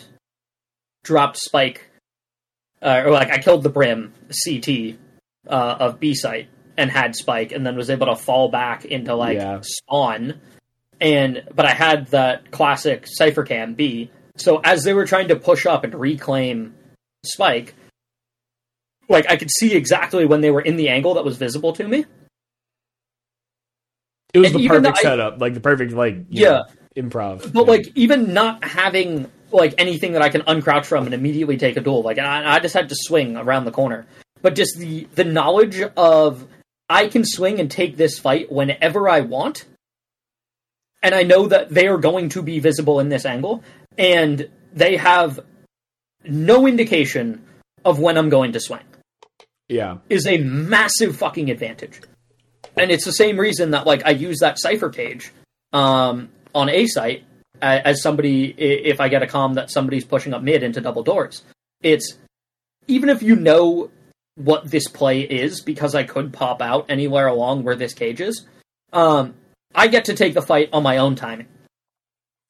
dropped spike uh, or like I killed the brim CT uh, of B site and had spike and then was able to fall back into like Yeah. spawn and but I had that classic Cypher cam B so as they were trying to push up and reclaim spike like I could see exactly when they were in the angle that was visible to me It was And the perfect though I- setup, like the perfect like Yeah. know, improv. But like even not having like anything that I can uncrouch from and immediately take a duel, like I, I just had to swing around the corner. But just the the knowledge of I can swing and take this fight whenever I want, and I know that they are going to be visible in this angle, and they have no indication of when I'm going to swing yeah, is a massive fucking advantage. And it's the same reason that like I use that Cypher page um, on a site as somebody if I get a comm that somebody's pushing up mid into double doors. It's even if you know what this play is because I could pop out anywhere along where this cage is. Um, I get to take the fight on my own timing.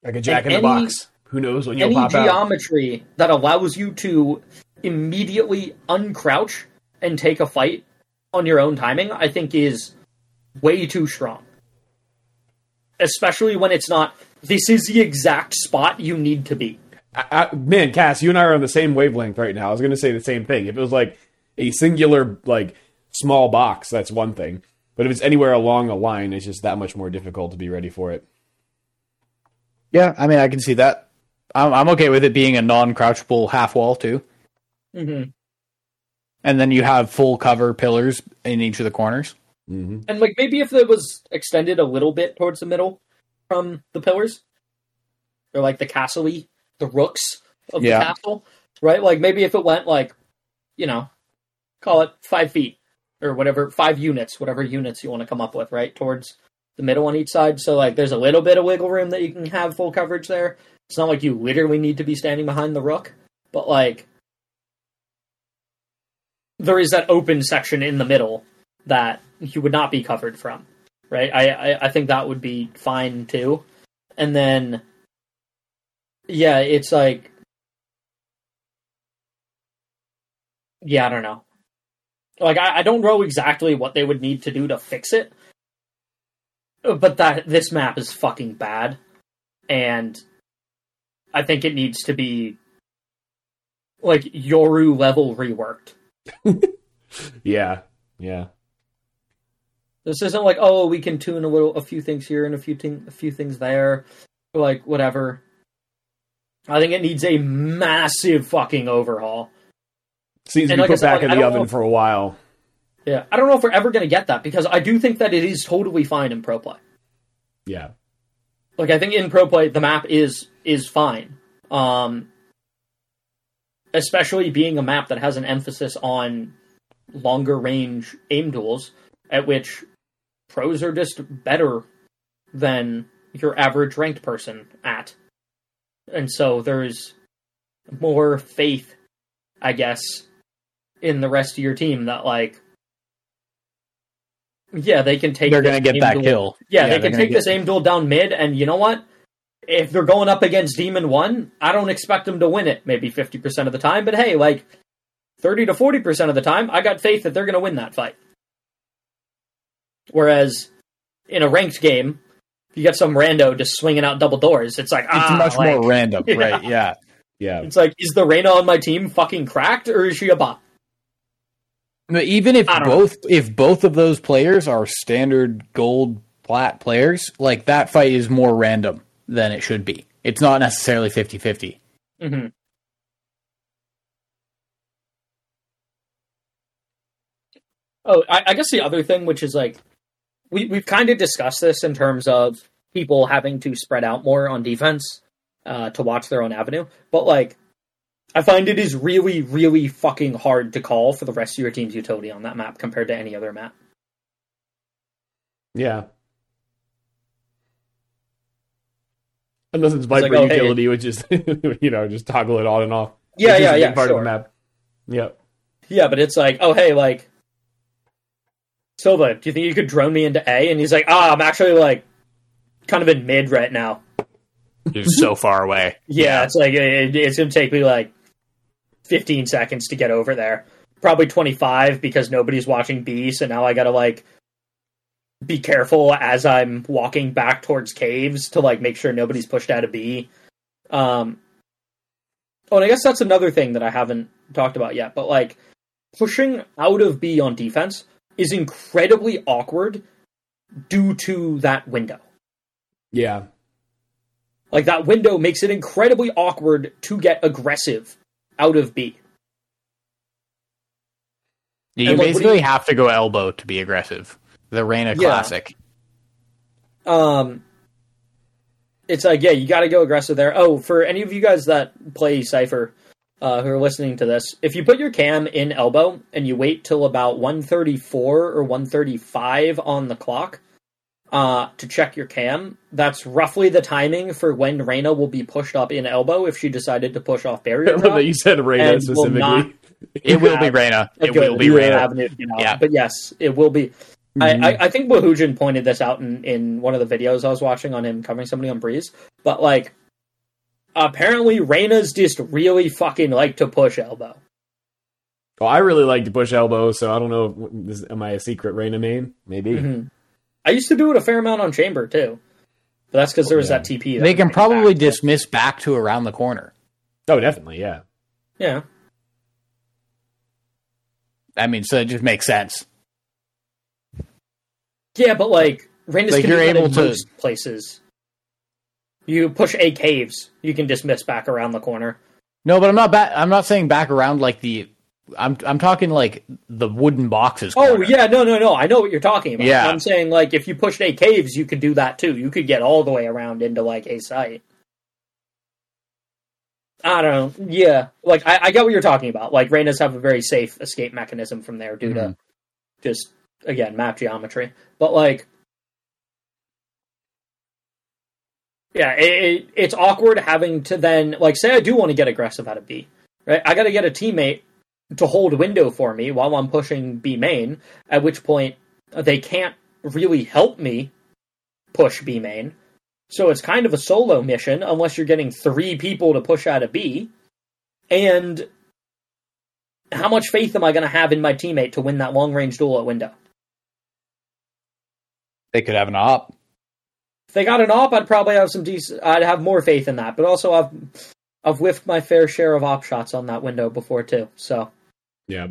like a jack in And the any- box. Who knows when you'll Any pop out? geometry that allows you to immediately uncrouch and take a fight on your own timing, I think is way too strong. Especially when it's not, this is the exact spot you need to be. I, I, man, Cass, you and I are on the same wavelength right now. I was going to say the same thing. If it was like a singular, like small box, that's one thing. But if it's anywhere along a line, it's just that much more difficult to be ready for it. Yeah, I mean, I can see that. I'm, I'm okay with it being a non-crouchable half wall too, Mm-hmm. And then you have full cover pillars in each of the corners. hmm And like maybe if it was extended a little bit towards the middle from the pillars, or like the castle the rooks of Yeah. the castle, right? Like maybe if it went like, you know, call it five feet or whatever, five units, whatever units you want to come up with, right? Towards the middle on each side. So like there's a little bit of wiggle room that you can have full coverage there. It's not like you literally need to be standing behind the rook, but like there is that open section in the middle that you would not be covered from, right? I, I, I think that would be fine too. And then, yeah, it's like, yeah, I don't know. Like, I, I don't know exactly what they would need to do to fix it, but that this map is fucking bad, and I think it needs to be like Yoru level reworked. Yeah, yeah. This isn't like, oh, we can tune a little, a few things here and a few thing, a few things there, like whatever. I think it needs a massive fucking overhaul. Seems to be like put said, back like, in the oven know- for a while. Yeah, I don't know if we're ever going to get that because I do think that it is totally fine in pro play. Yeah, Like I think in pro play the map is is fine. Um especially being a map that has an emphasis on longer range aim duels at which pros are just better than your average ranked person at. And so there's more faith, I guess, in the rest of your team that like yeah, they can take They're going to get that duel- kill. yeah, they they're can take get- this aim duel down mid, and you know what? If they're going up against Demon One, I don't expect them to win it. Maybe fifty percent of the time, but hey, like thirty to forty percent of the time, I got faith that they're going to win that fight. Whereas in a ranked game, if you get some rando just swinging out double doors, it's like It's ah, much like, more random, yeah. right? Yeah. yeah. It's like, is the Reyna on my team fucking cracked, or is she a bot? Even if both if both of those players are standard gold plat players, like that fight is more random than it should be. It's not necessarily 50-50. hmm Oh, I, I guess the other thing, which is like, we we've kind of discussed this in terms of people having to spread out more on defense uh, to watch their own avenue, but like, I find it is really, really fucking hard to call for the rest of your team's utility on that map compared to any other map. Yeah. Unless it's Viper like, oh, hey, utility, which is you know just toggle it on and off. Yeah, yeah, yeah. Part sure. of the map. Yep. Yeah, but it's like, oh hey, like Silva, do you think you could drone me into A? And he's like, ah, I'm actually like kind of in mid right now. You're so far away. Yeah, it's like it, it's gonna take me like 15 seconds to get over there. Probably 25 because nobody's watching B, so now I gotta like be careful as I'm walking back towards caves to like make sure nobody's pushed out of B. Um, oh, and I guess that's another thing that I haven't talked about yet, but like pushing out of B on defense is incredibly awkward due to that window. Yeah. Like that window makes it incredibly awkward to get aggressive out of B. You And, like, basically you- have to go elbow to be aggressive. The Reyna Yeah. classic. Um, it's like yeah, you got to go aggressive there. Oh, for any of you guys that play Cypher, uh, who are listening to this, if you put your cam in elbow and you wait till about one thirty four or one thirty five on the clock, uh, to check your cam, that's roughly the timing for when Reyna will be pushed up in elbow if she decided to push off I barrier. love drop. that you said Reyna and will specifically. not- It will be Yeah. Reyna. It will be Yeah. Reyna. avenue, you know. Yeah. But yes, it will be. I, I, I think Woohoojin pointed this out in, in one of the videos I was watching on him covering somebody on Breeze. But like, apparently Reyna's just really fucking like to push elbow. Well, I really like to push elbow, so I don't know. If this, am I a secret Reyna main? Maybe. Mhm. I used to do it a fair amount on Chamber too, but that's because there was Yeah. that TP. that They was can back. probably dismiss back to around the corner. Oh, definitely. Yeah. yeah. I mean, so it just makes sense. Yeah, but like Reyna's Like, can you're able in to- most places. You push A caves, you can dismiss back around the corner. No, but I'm not back. I'm not saying back around like the. I'm I'm talking like the wooden boxes. Oh corner. yeah, no, no, no. I know what you're talking about. Yeah. I'm saying like if you pushed A caves, you could do that too. You could get all the way around into like a site. I don't know. Yeah, like I, I get what you're talking about. Like Reynas have a very safe escape mechanism from there due to Mhm. just again map geometry. But like, yeah, it, it, it's awkward having to then like say I do want to get aggressive out of B, right? I got to get a teammate to hold window for me while I'm pushing B main. At which point they can't really help me push B main. So it's kind of a solo mission unless you're getting three people to push out of B. And how much faith am I going to have in my teammate to win that long range duel at window? They could have an op. If they got an op, I'd probably have some decent. I'd have more faith in that. But also, I've I've whiffed my fair share of op shots on that window before too. So Yeah.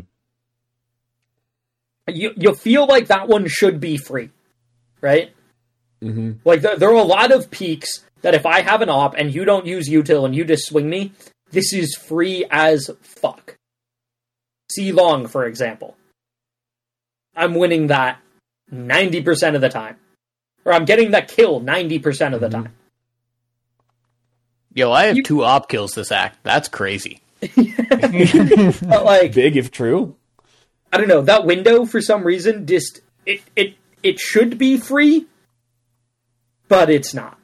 you you feel like that one should be free, right? hmm Like there, there are a lot of peaks that if I have an op and you don't use util and you just swing me, this is free as fuck. C long, for example. I'm winning that ninety percent of the time, or I'm getting that kill ninety percent of the Mhm. time. Yo, I have You- two op kills this act. That's crazy. But like, Big if true. I don't know that window for some reason just it it it should be free, but it's not.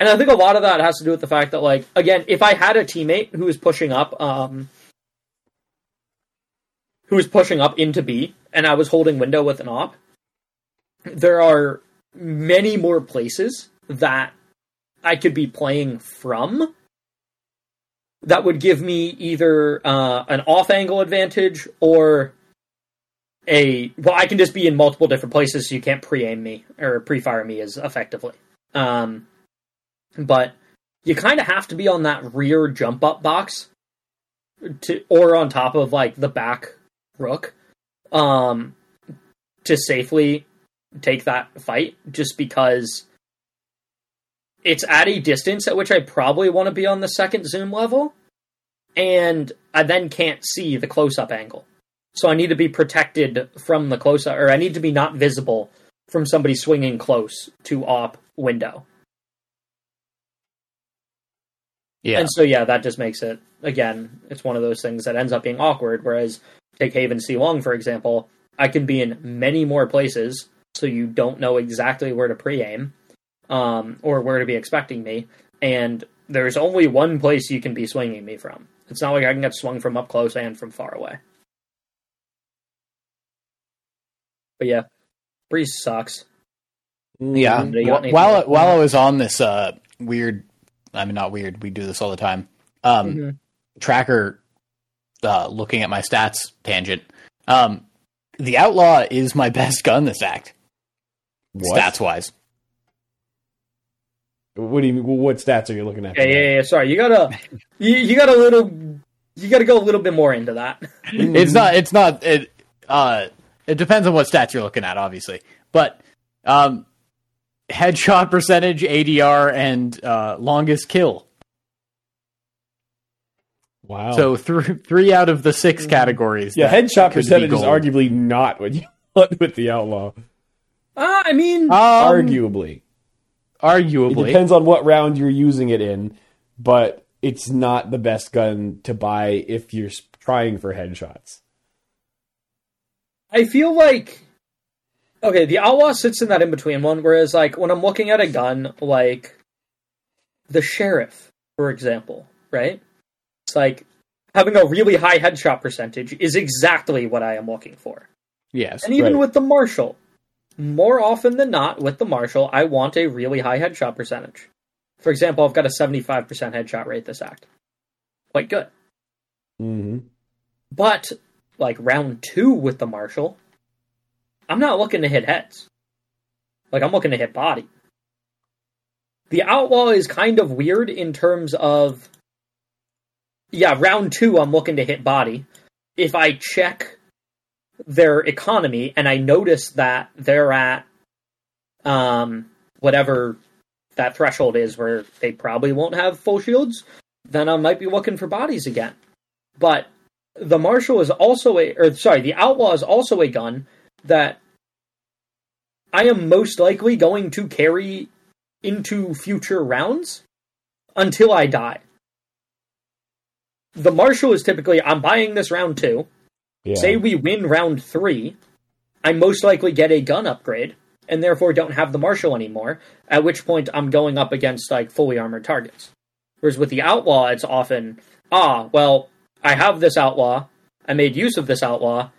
And I think a lot of that has to do with the fact that like again, if I had a teammate who was pushing up um who was pushing up into B and I was holding window with an op, there are many more places that I could be playing from that would give me either uh, an off angle advantage or a well i can just be in multiple different places so you can't pre-aim me or pre-fire me as effectively. Um, but you kind of have to be on that rear jump up box to or on top of like the back rook um, to safely take that fight just because it's at a distance at which I probably want to be on the second zoom level, and I then can't see the close up angle. So I need to be protected from the close up, or I need to be not visible from somebody swinging close to op window. Yeah. And so yeah, that just makes it again, it's one of those things that ends up being awkward. Whereas take Haven C Long, for example, I can be in many more places, so you don't know exactly where to pre aim, um, or where to be expecting me. And there's only one place you can be swinging me from. It's not like I can get swung from up close and from far away. But yeah, Breeze sucks. Yeah. You got anything While else? while I was on this uh, weird, I mean not weird, we do this all the time. Um, Mhm. Tracker, uh, looking at my stats tangent. Um, the outlaw is my best gun this act, What? stats wise. What do you mean? What stats are you looking at? Yeah, yeah, yeah. Sorry, you gotta, you, you got a little, you gotta go a little bit more into that. It's not. It's not. It. Uh, it depends on what stats you're looking at, obviously. But um, headshot percentage, ADR, and uh, longest kill. Wow. So three three out of the six categories. yeah, headshot percentage is arguably not what you want with the outlaw. Uh, I mean, Um, arguably, it arguably. depends on what round you're using it in, but it's not the best gun to buy if you're trying for headshots. I feel like okay, the outlaw sits in that in between one. Whereas, like when I'm looking at a gun, like the sheriff, for example, right? It's like having a really high headshot percentage is exactly what I am looking for. Yes. And even Right. with the marshal, more often than not, with the marshal, I want a really high headshot percentage. For example, I've got a 75% headshot rate this act. Quite good. hmm But like round two with the marshal, I'm not looking to hit heads. Like I'm looking to hit body. The outlaw is kind of weird in terms of yeah, round two I'm looking to hit body. If I check their economy and I notice that they're at um whatever that threshold is where they probably won't have full shields, then I might be looking for bodies again. But the marshal is also a or sorry the outlaw is also a gun that i am most likely going to carry into future rounds until i die the marshal is typically i'm buying this round two Yeah. say we win round three i most likely get a gun upgrade and therefore don't have the marshal anymore at which point i'm going up against like fully armored targets whereas with the outlaw it's often ah well I have this outlaw. I made use of this outlaw,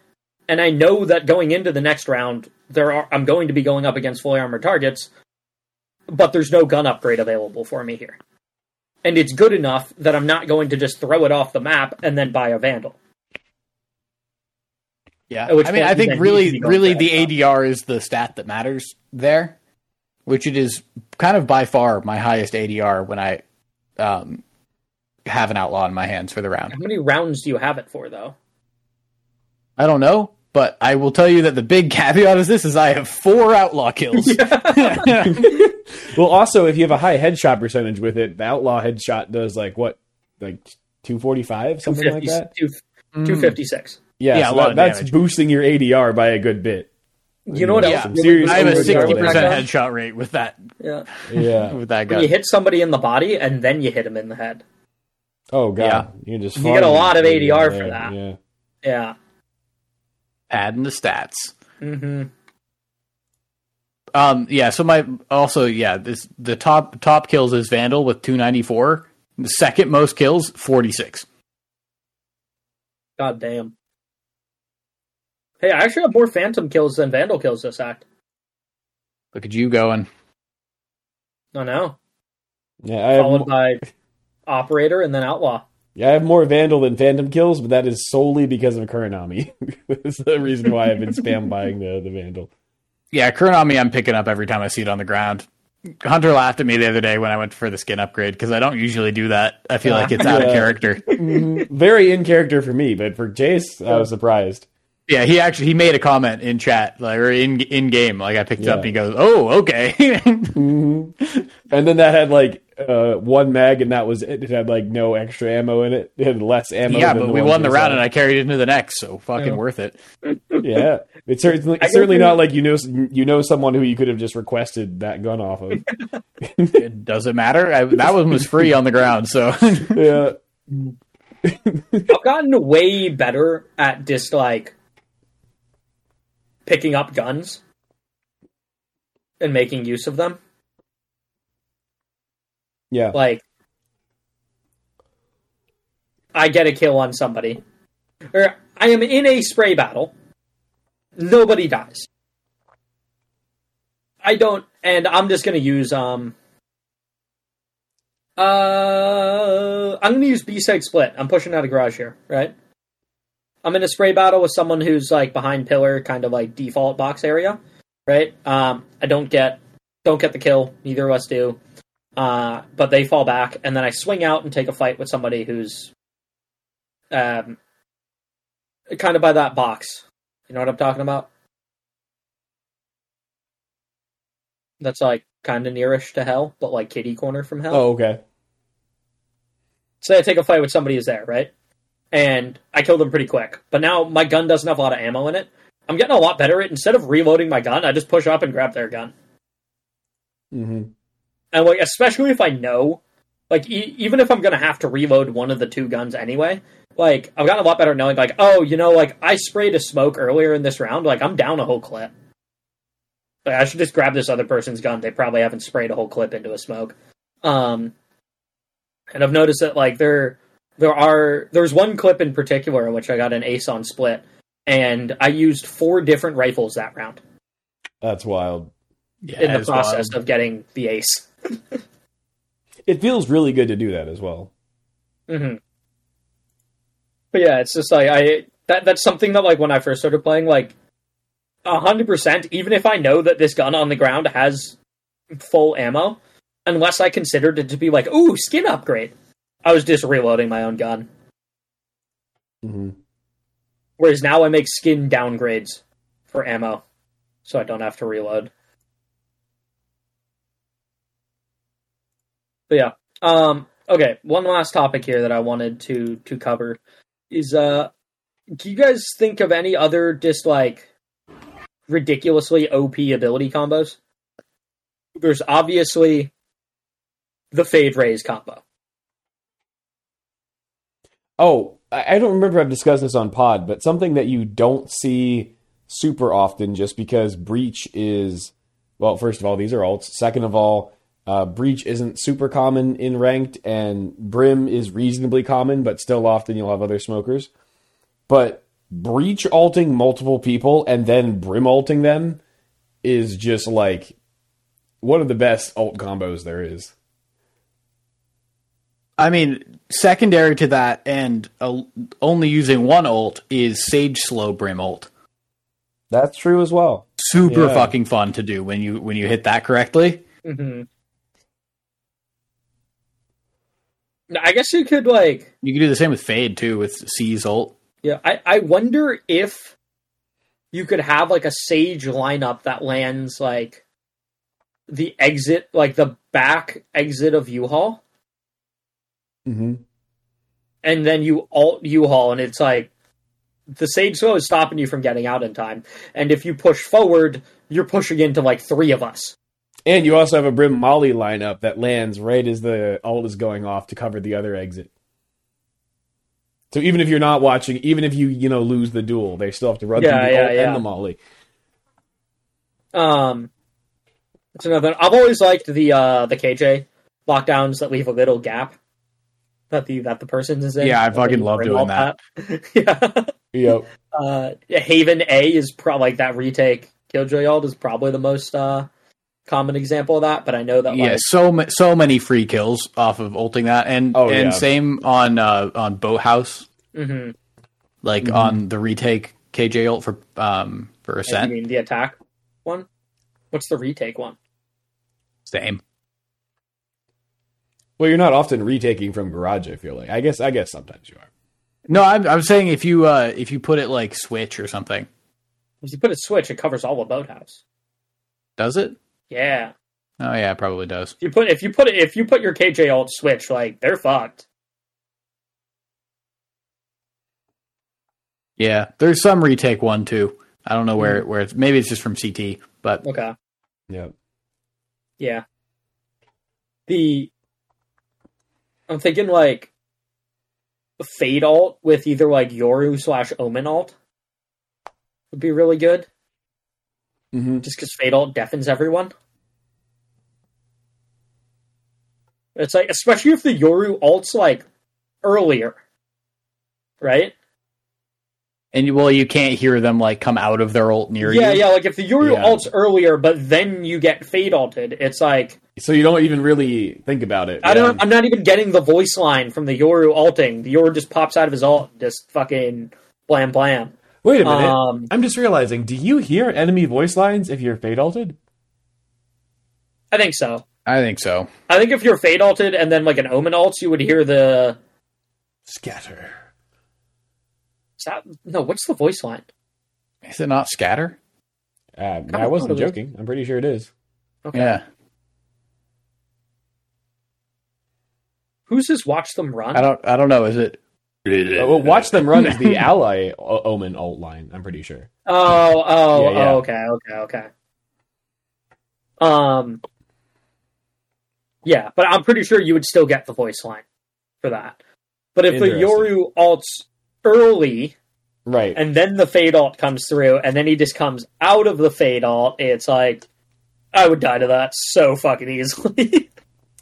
and I know that going into the next round, there are I'm going to be going up against fully armored targets, but there's no gun upgrade available for me here. And it's good enough that I'm not going to just throw it off the map and then buy a vandal. Yeah, which I mean, I think then need to really, really, the. ADR is the stat that matters there, which it is kind of by far my highest ADR when I um, have an outlaw in my hands for the round. How many rounds do you have it for, though? I don't know, but I will tell you that the big caveat is this: is I have four outlaw kills. Well, also, if you have a high headshot percentage with it, the outlaw headshot does like what, like two forty five, something like that. 256. Mm. Yeah, Yeah, so a lot that- of that's damage. boosting your ADR by a good bit. You know what Yeah. else? Really I have a sixty percent headshot rate with that Yeah. Yeah. with that guy, When you hit somebody in the body and then you hit him in the head. Oh god, you can just You get a lot of. ADR for that. Yeah. Yeah. Adding the stats. hmm Um, yeah. So my also yeah this the top top kills is Vandal with two ninety four. The second most kills forty six. God damn. Hey, I actually have more Phantom kills than Vandal kills this act. Look at you going. Oh no. Yeah, I have, Followed mo- by Operator and then Outlaw. Yeah, I have more Vandal than Phantom kills, but that is solely because of Kuronami. That's the reason why I've been spam buying the, the Vandal. Yeah, Kuronami I'm picking up every time I see it on the ground. Hunter laughed at me the other day when I went for the skin upgrade because I don't usually do that. I feel like it's out of character. Very in character for me, but for Jace, I was surprised. Yeah, he actually he made a comment in chat, like or in in game. Like I picked it up, and he goes, "Oh, okay." Mhm. And then that had like uh, one mag, and that was it. It had like no extra ammo in it. It had less ammo. yeah, than but we won the round, saw. and I carried it into the next, so fucking Yeah. worth it. yeah, it's certainly it's certainly not like you know you know someone who you could have just requested that gun off of. It doesn't matter. I, that one was free on the ground, so yeah, I've gotten way better at just like picking up guns and making use of them. yeah. Like, I get a kill on somebody, or I am in a spray battle. Nobody dies. I don't, and I'm just gonna use um. Uh, I'm gonna use B-side split. I'm pushing out a garage here, right? I'm in a spray battle with someone who's like behind pillar, kind of like default box area, right? Um, I don't get don't get the kill. Neither of us do. Uh, but they fall back, and then I swing out and take a fight with somebody who's um, kind of by that box. You know what I'm talking about? That's like kind of nearish to hell, but like kitty corner from hell. Oh, okay. Say I take a fight with somebody who's there, right? And I killed them pretty quick. But now my gun doesn't have a lot of ammo in it. I'm getting a lot better at instead of reloading my gun, I just push up and grab their gun. hmm And like, especially if I know, like, e- even if I'm gonna have to reload one of the two guns anyway, like, I've gotten a lot better at knowing, like, oh, you know, like, I sprayed a smoke earlier in this round, like, I'm down a whole clip. Like, I should just grab this other person's gun. They probably haven't sprayed a whole clip into a smoke. Um, and I've noticed that, like, there, there are, there's one clip in particular in which I got an ace on split, and I used four different rifles that round That's wild. yeah, in the process wild. of getting the ace. It feels really good to do that as well. hmm But yeah, it's just like I that that's something that like when I first started playing, like a hundred percent, even if I know that this gun on the ground has full ammo, unless I considered it to be like, ooh, skin upgrade, I was just reloading my own gun. hmm Whereas now I make skin downgrades for ammo, so I don't have to reload. But yeah, um, okay. One last topic here that I wanted to to cover is uh, do you guys think of any other just like ridiculously OP ability combos? There's obviously the fade Raze combo. Oh, I don't remember I've discussed this on Pod, but something that you don't see super often just because Breach is, well, first of all, these are alts. Second of all, uh, Breach isn't super common in ranked, and Brim is reasonably common, but still often you'll have other smokers. But Breach alting multiple people and then Brim alting them is just like one of the best alt combos there is. I mean, secondary to that, and uh, only using one ult is Sage Slow Brim ult. That's true as well. Super Yeah. fucking fun to do when you when you hit that correctly. hmm I guess you could like You could do the same with Fade too with C's ult. Yeah, I, I wonder if you could have like a sage lineup that lands like the exit, like the back exit of U-Hall, hmm and then you alt U-Hall, and it's like the sage slow is stopping you from getting out in time, and if you push forward, you're pushing into like three of us. And you also have a Brim Molly lineup that lands right as the ult is going off to cover the other exit. So even if you're not watching, even if you you know lose the duel, they still have to run Yeah, through the yeah, ult yeah. and the Molly. Um, it's another. I've always liked the uh the KJ lockdowns that leave a little gap that the that the person is in. Yeah, I fucking love doing all that. yeah. Yep. uh, Haven A is probably like that retake Killjoy ult is probably the most uh, common example of that. But I know that Yeah, so ma- so many free kills off of ulting that, and Oh, and yeah. same on uh, on Boathouse, mhm. like Mhm. on the retake KJ ult for um for you Ascent. mean the attack one? What's the retake one? Same. Well, you're not often retaking from garage. I feel like. I guess. I guess sometimes you are. No, I'm, I'm saying if you uh, if you put it like switch or something, If you put a switch, it covers all of Boathouse. does it? Yeah. Oh yeah, it probably does. If you put if you put if you put your KJ alt switch, like they're fucked. Yeah, there's some retake one too. I don't know where where it's maybe it's just from CT, but Okay. Yep. Yeah. The I'm thinking like fade alt with either like Yoru slash Omen alt would be really good. Mm-hmm. Just because fade alt deafens everyone. It's like especially if the Yoru alt's like earlier. Right? and well, you can't hear them like come out of their ult near Yeah, you. Yeah, yeah, like if the Yoru Yeah. alt's earlier, but then you get fade alted, it's like So you don't even really think about it. I don't. I'm not even getting the voice line from the Yoru alting. The Yoru just pops out of his alt, and just fucking blam blam. Wait a minute. Um, I'm just realizing. Do you hear enemy voice lines if you're fade alted? I think so. I think so. I think if you're fade alted and then like an omen alt, you would hear the. Scatter. Is that, no, what's the voice line? Is it not scatter? Uh, I wasn't what is it? joking. I'm pretty sure it is. Okay. Yeah, Who's his watch them run? I don't. I don't know. Is it? Well, watch them run is the ally o- omen alt line. I'm pretty sure. Oh, oh, Yeah, yeah. oh, okay, okay, okay. Um, yeah, but I'm pretty sure you would still get the voice line for that. But if the Yoru alts early Right. and then the fade alt comes through, and then he just comes out of the fade alt, it's like I would die to that so fucking easily.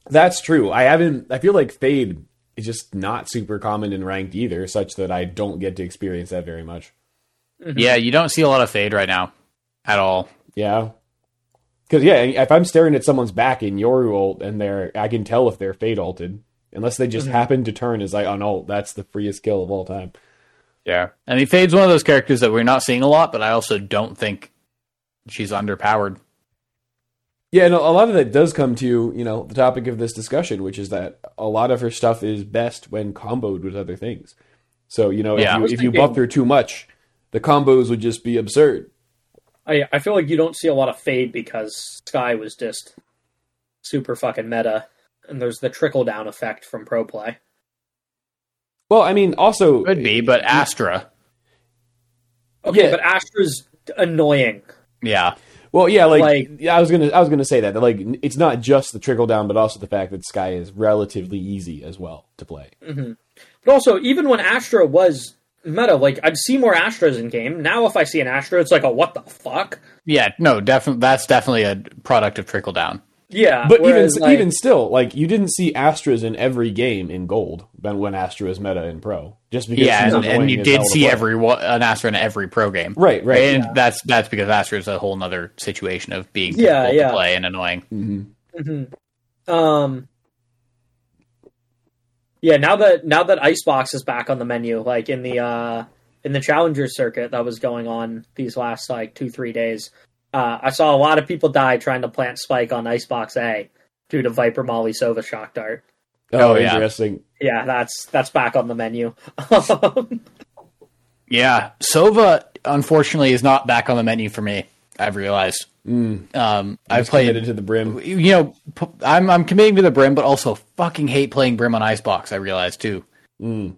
That's true. I haven't. I feel like fade is just not super common in ranked either, such that I don't get to experience that very much. Yeah, you don't see a lot of fade right now, at all. Yeah. Because yeah, if I'm staring at someone's back in your ult and they're, I can tell if they're fade alted, unless they just Mhm. happen to turn as like on ult. That's the freest kill of all time. Yeah, I mean, Fade's one of those characters that we're not seeing a lot, but I also don't think she's underpowered. Yeah, and a a lot of that does come to you know the topic of this discussion, which is that a lot of her stuff is best when comboed with other things. So you know, Yeah. If you, if you buff her too much, the combos would just be absurd. I I feel like you don't see a lot of fade because Skye was just super fucking meta, and there's the trickle down effect from pro play. Well, I mean, also Could be, but Astra, Okay, Yeah. but Astra's annoying. yeah, Well, yeah, like, Like- I was gonna I was gonna say that that, like it's not just the trickle down, but also the fact that Skye is relatively easy as well to play. hmm But also, even when Astra was meta, like I'd see more Astras in game. Now, if I see an Astra, it's like a what the fuck? yeah. No, definitely. That's definitely a product of trickle down. Yeah, But whereas, even like, even still, like you didn't see Astras in every game in Gold when when Astra was meta in Pro, just because Yeah, and, and you did see every an Astra in every pro game. right, right. and yeah. that's that's because Astra is a whole nother situation of being Yeah, yeah. to play and annoying. hmm Mhm. Um. Yeah, now that now that Icebox is back on the menu, like in the uh in the Challenger circuit that was going on these last like two three days, uh, I saw a lot of people die trying to plant spike on Icebox A due to Viper Molly Sova shock dart. Oh, Oh, yeah. interesting. Yeah, that's that's back on the menu. Um, Yeah, Sova unfortunately is not back on the menu for me. I've realized. Mm, Um, I've just played committed to the brim. you know, p- I'm I'm committing to the brim, but also fucking hate playing brim on icebox. I realize too. Mm.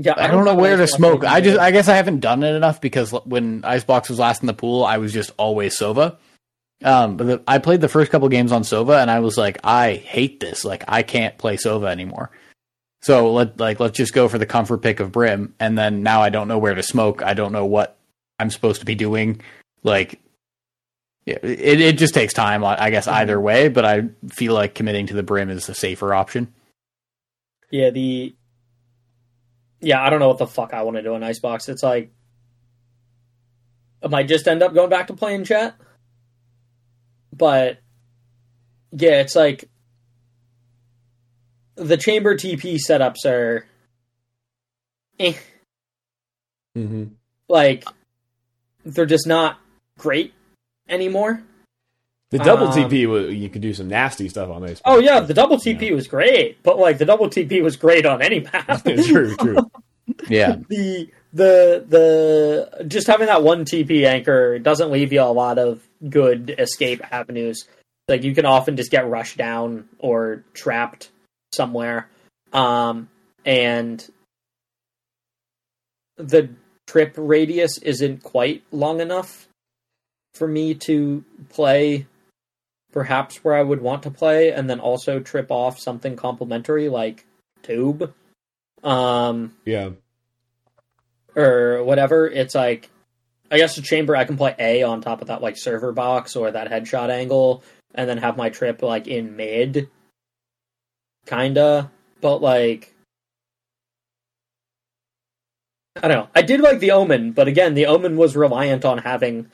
Yeah, I don't know where to smoke. I just, I guess I haven't done it enough because when icebox was last in the pool, I was just always Sova. Um, but the, I played the first couple games on Sova, and I was like, I hate this. Like, I can't play Sova anymore. So let like let's just go for the comfort pick of Brim, and then now I don't know where to smoke. I don't know what I'm supposed to be doing. Like, yeah, it it just takes time. I I guess either way, but I feel like committing to the Brim is the safer option. Yeah, the yeah, I don't know what the fuck I want to do in Icebox. It's like I might just end up going back to playing chat. But yeah, it's like the chamber TP setups are eh, hmm like they're just not great anymore. The double Um, TP, wa- you could do some nasty stuff on this. Oh yeah, the double TP was great, but like the double TP was great on any map. true, true. Yeah. the the the just having that one TP anchor doesn't leave you a lot of good escape avenues. Like you can often just get rushed down or trapped somewhere. Um and the trip radius isn't quite long enough for me to play perhaps where I would want to play and then also trip off something complementary like tube. Um Yeah. or whatever, it's like I guess the chamber I can play A on top of that like server box or that headshot angle and then have my trip like in mid. Kinda. But like I don't know. I did like the Omen, but again, the Omen was reliant on having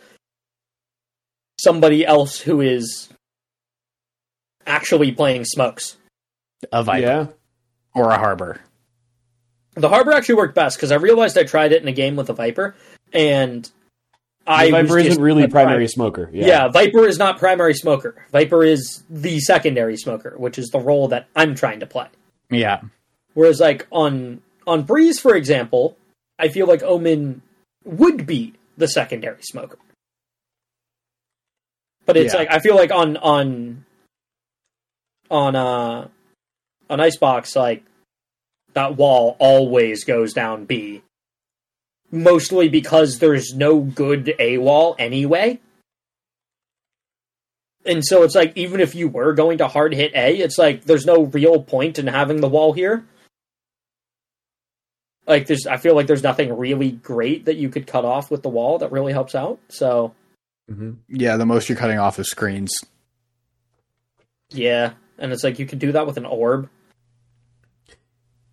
somebody else who is actually playing smokes. A Viper Yeah. or a Harbor. The Harbor actually worked best because I realized I tried it in a game with a Viper, and I The Viper just isn't really a primary pri- smoker. Yeah. Yeah. Viper is not primary smoker. Viper is the secondary smoker, which is the role that I'm trying to play. Yeah. Whereas, like on on Breeze, for example, I feel like Omen would be the secondary smoker. But it's Yeah. like I feel like on on on uh on Icebox, like that wall always goes down B. Mostly because there's no good A wall anyway. And so it's like even if you were going to hard hit A, it's like there's no real point in having the wall here. Like there's I feel like there's nothing really great that you could cut off with the wall that really helps out. So hmm Yeah, the most you're cutting off is screens. yeah. And it's like you could do that with an orb.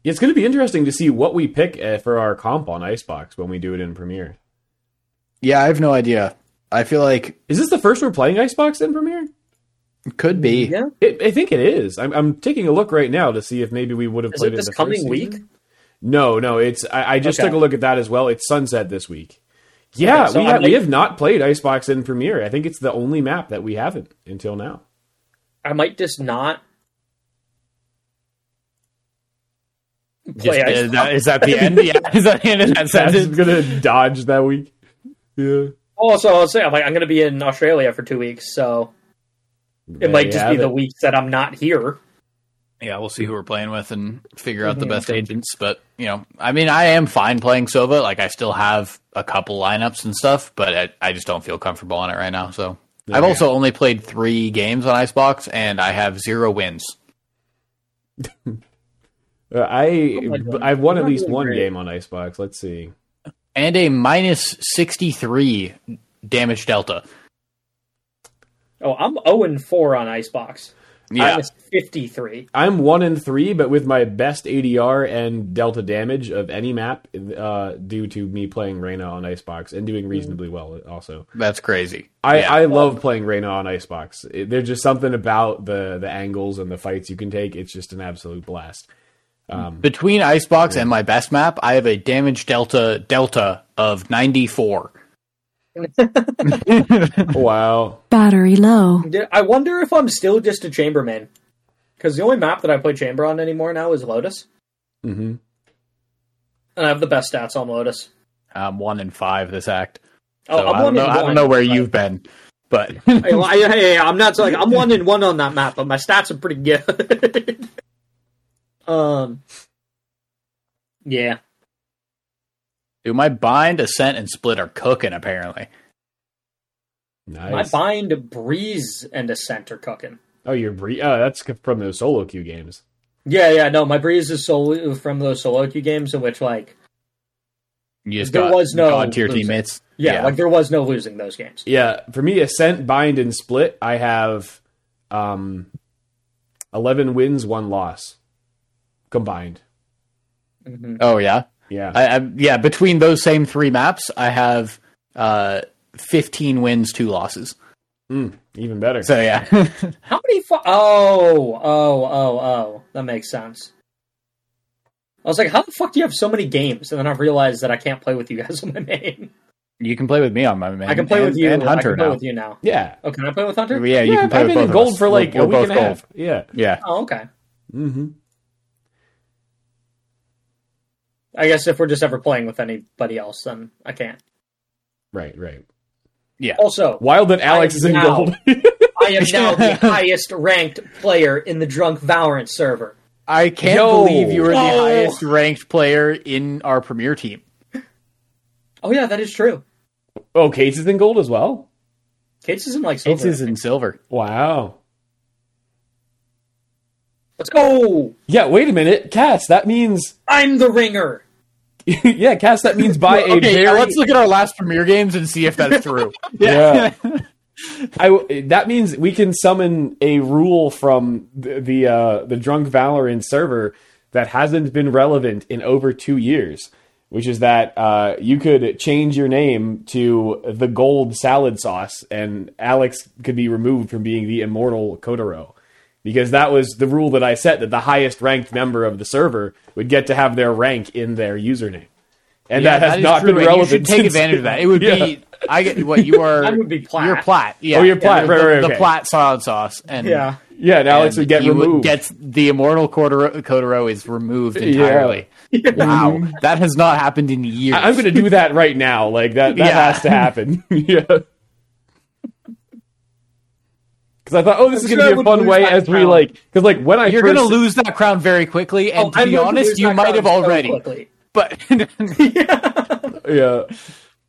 It's going to be interesting to see what we pick uh, for our comp on Icebox when we do it in Premier. Yeah, I have no idea. I feel like Is this the first we're playing Icebox in Premier? could be. Yeah. It, I think it is. I'm, I'm taking a look right now to see if maybe we would have Is played it this in the coming first week? season. No, no. It's I, I just Okay. took a look at that as well. It's Sunset this week. Yeah, Okay, so we, I have, we have not played Icebox in Premier. I think it's the only map that we haven't until now. I might just not Just- play is, that, is that the end? Yeah, is that the end of that That's sentence? gonna dodge that week. Yeah, Also, I'll say I'm like I'm going to be in Australia for two weeks, so it There might just have be the it. weeks that I'm not here. Yeah, we'll see who we're playing with and figure out the Mhm. best agents. But you know, I mean, I am fine playing Sova. Like, I still have a couple lineups and stuff, but I, I just don't feel comfortable on it right now. So I've Okay. also only played three games on Icebox, and I have zero wins. Uh, I Oh. I've won You're at least one great. game on Icebox. Let's see. and a minus 63 damage delta. Oh, I'm 0 and 4 on Icebox. Yeah. Minus 53. I'm one in three, but with my best ADR and delta damage of any map, uh, due to me playing Reyna on Icebox and doing reasonably well. Also, That's crazy. I, Yeah. I love playing Reyna on Icebox. It, there's just something about the the angles and the fights you can take. It's just an absolute blast. Between Icebox and my best map, I have a damage delta delta of 94. Wow. Battery low. I wonder if I'm still just a Chamberman. Because the only map that I play Chamber on anymore now is Lotus. Mm-hmm. And I have the best stats on Lotus. I'm one in five this act. Oh, So I'm I don't one know. in I don't know where but- you've been, but Hey, well, I- hey, I'm not like I'm one in one on that map, but my stats are pretty good. um, yeah, dude, my bind, ascent, and split are cooking. Apparently, Nice. my bind, breeze, and ascent are cooking. oh, you're bre- oh, that's from those solo queue games. Yeah, yeah, no, my breeze is solo from those solo queue games in which like you just There got was no god tier losing. teammates. yeah, like there was no losing those games. Yeah, for me, Ascent, Bind, and Split, I have um, 11 wins, one loss combined. Mhm. oh yeah, Yeah. I, I, yeah. Between those same three maps, I have uh, 15 wins, two losses. Mm, even better. So yeah, How many? Fu- oh, oh, oh, oh. That makes sense. I was like, how the fuck do you have so many games? And then I realized that I can't play with you guys on my main. you can play with me on my man. I can play and, with you. and I Hunter can play now. with you now. yeah. Oh, can I play with Hunter? Yeah, you yeah, can play I've with been in gold us. for like We're- a we're week and a half. Yeah. Yeah, Oh, okay. hmm I guess if we're just ever playing with anybody else, then I can't. Right, right. Yeah. Also, Wild that Alex is in now- gold. I am now the highest ranked player in the Drunk Valorant server. I can't Yo. believe you were the Oh. highest ranked player in our premier team. Oh yeah, that is true. oh, Cates is in gold as well. Cates is in like It's silver. is in silver. Wow. Let's go. Yeah, wait a minute, Cass. That means I'm the ringer. yeah, Cass. That means by a Okay, very yeah, let's look at our last premier games and see if that's true. Yeah. I, that means we can summon a rule from the the, uh, the drunk Valorant server that hasn't been relevant in over two years, which is that uh, you could change your name to the Gold Salad Sauce, and Alex could be removed from being the immortal Kotaro. Because that was the rule that I set that the highest ranked member of the server would get to have their rank in their username. And Yeah, that has is not true, been and relevant. You should take advantage of that. It would Yeah. be I get what you are. I would be plat. You're plat. Yeah. Oh, you're plat, The, right, right, the okay. plat salad sauce. And Yeah. Yeah, and Alex would get removed. gets the immortal Kotaro, Kotaro is removed Yeah. entirely. Wow, that has not happened in years. I- I'm going to do that right now. Like that, that Yeah. has to happen. yeah. Because I thought, oh, this I'm is going I to be a fun way that as we like. Because like when I You're first, going to lose that crown very quickly, and Oh, to I'm be honest, you might have already. quickly. but yeah,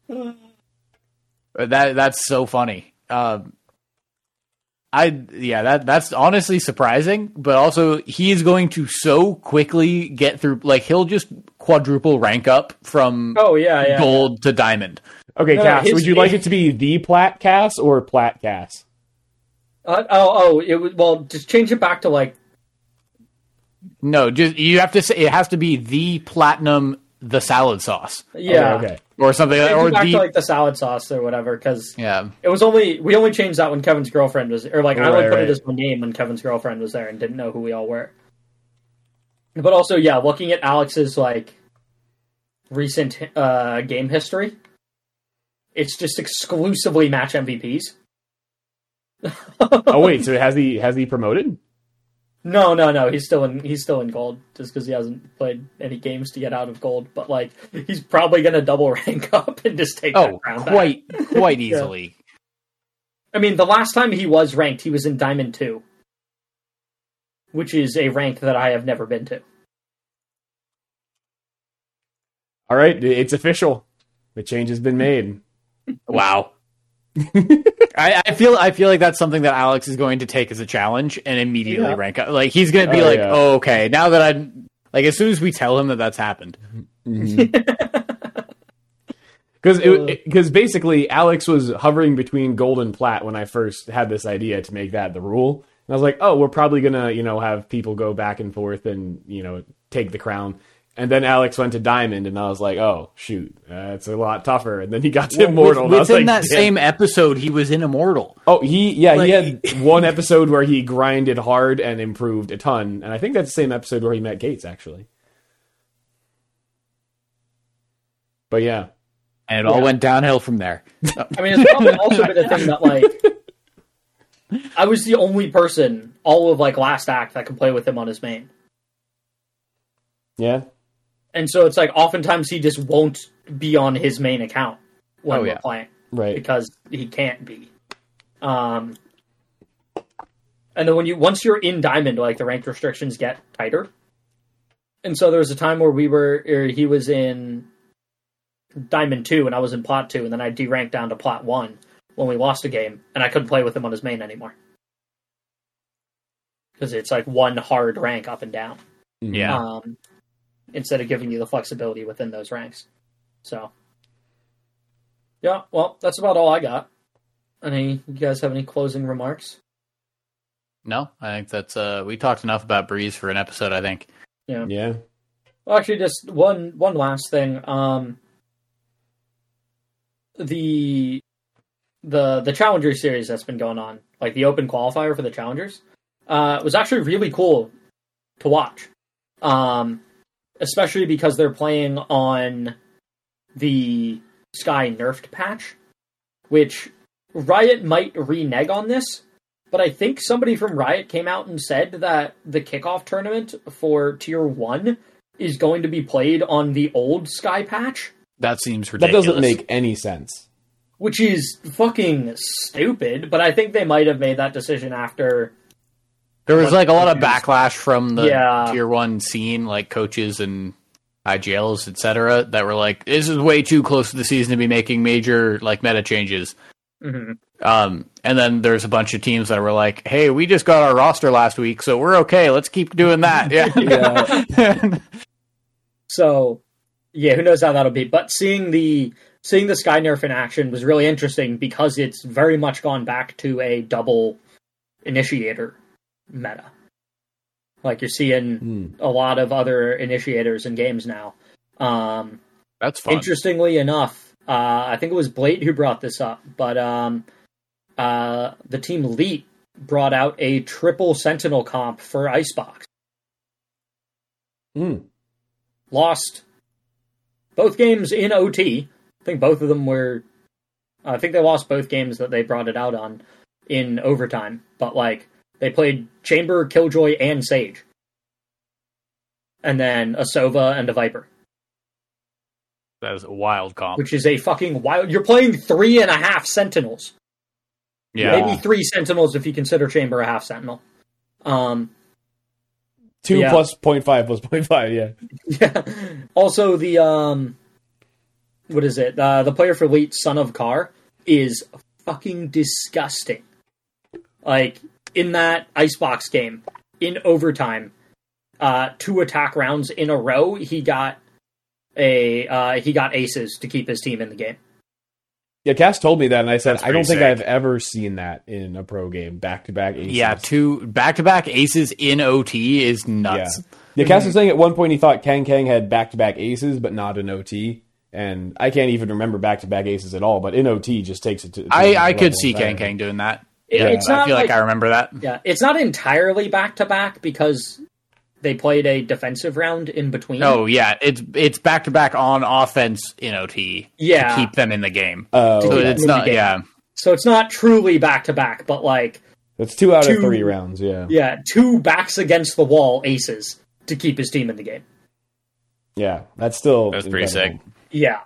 yeah. that that's so funny. Um, I yeah, that that's honestly surprising, but also he is going to so quickly get through. Like he'll just quadruple rank up from Oh yeah, yeah. gold to diamond. okay, No, Cass. his- would you like it to be the Plat Cass or Plat Cass? Uh, oh, oh, it was well. Just change it back to like No, just you have to say it has to be the platinum, the salad sauce, yeah, Okay. okay. or something, Change or it back the to like the salad sauce or whatever. Because yeah. it was only we only changed that when Kevin's girlfriend was, or like I only put right. it as my name when Kevin's girlfriend was there and didn't know who we all were. But also, yeah, looking at Alex's like recent uh, game history, it's just exclusively match MVPs. Oh wait, so has he has he promoted? No, no, no. He's still in. He's still in gold, just because he hasn't played any games to get out of gold. But like, he's probably gonna double rank up and just take Oh, that crown back. quite quite easily. I mean, the last time he was ranked, he was in Diamond Two, which is a rank that I have never been to. All right, it's official. The change has been made. Wow. I, I feel I feel like that's something that Alex is going to take as a challenge and immediately Yeah. rank up. Like he's going to be Oh, like, yeah. "Oh, okay, now that I'm like as soon as we tell him that that's happened." Mm-hmm. Mm-hmm. Because because basically Alex was hovering between gold and plat when I first had this idea to make that the rule. And I was like, oh, we're probably gonna you know have people go back and forth and you know take the crown. And then Alex went to diamond, and I was like, oh shoot, that's a lot tougher. And then he got to immortal. and I was Within like, that "Damn." same episode, he was in Immortal. Oh, he yeah, Like- he had one episode where he grinded hard and improved a ton, and I think that's the same episode where he met Gates actually. But yeah, And it all Yeah. went downhill from there. I mean, it's probably also been a thing that like I was the only person all of like last act that could play with him on his main. yeah, And so it's like oftentimes he just won't be on his main account when Oh, we're yeah. playing right. because he can't be. Um, and then when you once you're in diamond, like the rank restrictions get tighter. And so there was a time where we were, or he was in diamond two, and I was in plat two, and then I deranked down to plat one when we lost a game, and I couldn't play with him on his main anymore because it's like one hard rank up and down Yeah. um, instead of giving you the flexibility within those ranks. So, yeah, well, that's about all I got. Any, you guys have any closing remarks? No, I think that's uh we talked enough about Breeze for an episode, I think. Yeah. Yeah. Well, actually, just one one last thing. Um, the the the Challenger series that's been going on, like the Open qualifier for the Challengers, uh, was actually really cool to watch. Um, especially because they're playing on the Skye nerfed patch, which Riot might renege on this, but I think somebody from Riot came out and said that the kickoff tournament for Tier 1 is going to be played on the old Skye Patch, That seems ridiculous. That doesn't make any sense. which is fucking stupid. But I think they might have made that decision after. There was like a lot of backlash from the Yeah. tier one scene, like coaches and IGLs, etc., that were like, "This is way too close to the season to be making major like meta changes." Mhm. Um, and then there's a bunch of teams that were like, "Hey, we just got our roster last week, so we're okay. Let's keep doing that." Yeah. So, yeah, who knows how that'll be? But seeing the seeing the Skye Nerf in action was really interesting because it's very much gone back to a double initiator meta. Like you're seeing Hmm. a lot of other initiators in games now. Um, That's fun. Interestingly enough, uh, I think it was Blade who brought this up, but um, uh, the team Leet brought out a triple Sentinel comp for Icebox. Hmm. Lost both games in OT. I think both of them were. I think they lost both games that they brought it out on in overtime, but like they played Chamber, Killjoy, and Sage, and then a Sova and a Viper. that is a wild comp. which is a fucking wild. You're playing three and a half Sentinels, yeah. maybe three Sentinels if you consider Chamber a half Sentinel. Um, Two Yeah. plus point five plus point five. Yeah. yeah. Also, the um, what is it? Uh, the player for Elite, Son of Car, is fucking disgusting. Like in that icebox game, in overtime, uh, two attack rounds in a row, he got a uh, he got aces to keep his team in the game. Yeah, Cass told me that, and I said I don't pretty think sick. I've ever seen that in a pro game, back to back aces. Yeah, two back to back aces in OT is nuts. Yeah, Cass was saying at one point he thought Kang Kang had back to back aces, but not in OT. And I can't even remember back to back aces at all. But in OT, just takes it to. to I, I could see Kang. Kang doing that. It- Yeah, it's I not feel like, like- I remember that. Yeah, it's not entirely back to back because they played a defensive round in between. Oh yeah, it's it's back to back on offense in OT Yeah. to keep them in the game. Oh, So keep it's them in not the game. yeah. so it's not truly back to back, but like that's two out two- of three rounds. Yeah, yeah, two backs against the wall aces to keep his team in the game. yeah, that's still That's pretty sick. Yeah,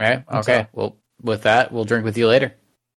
Right? Okay. Well, with that, we'll drink with you later.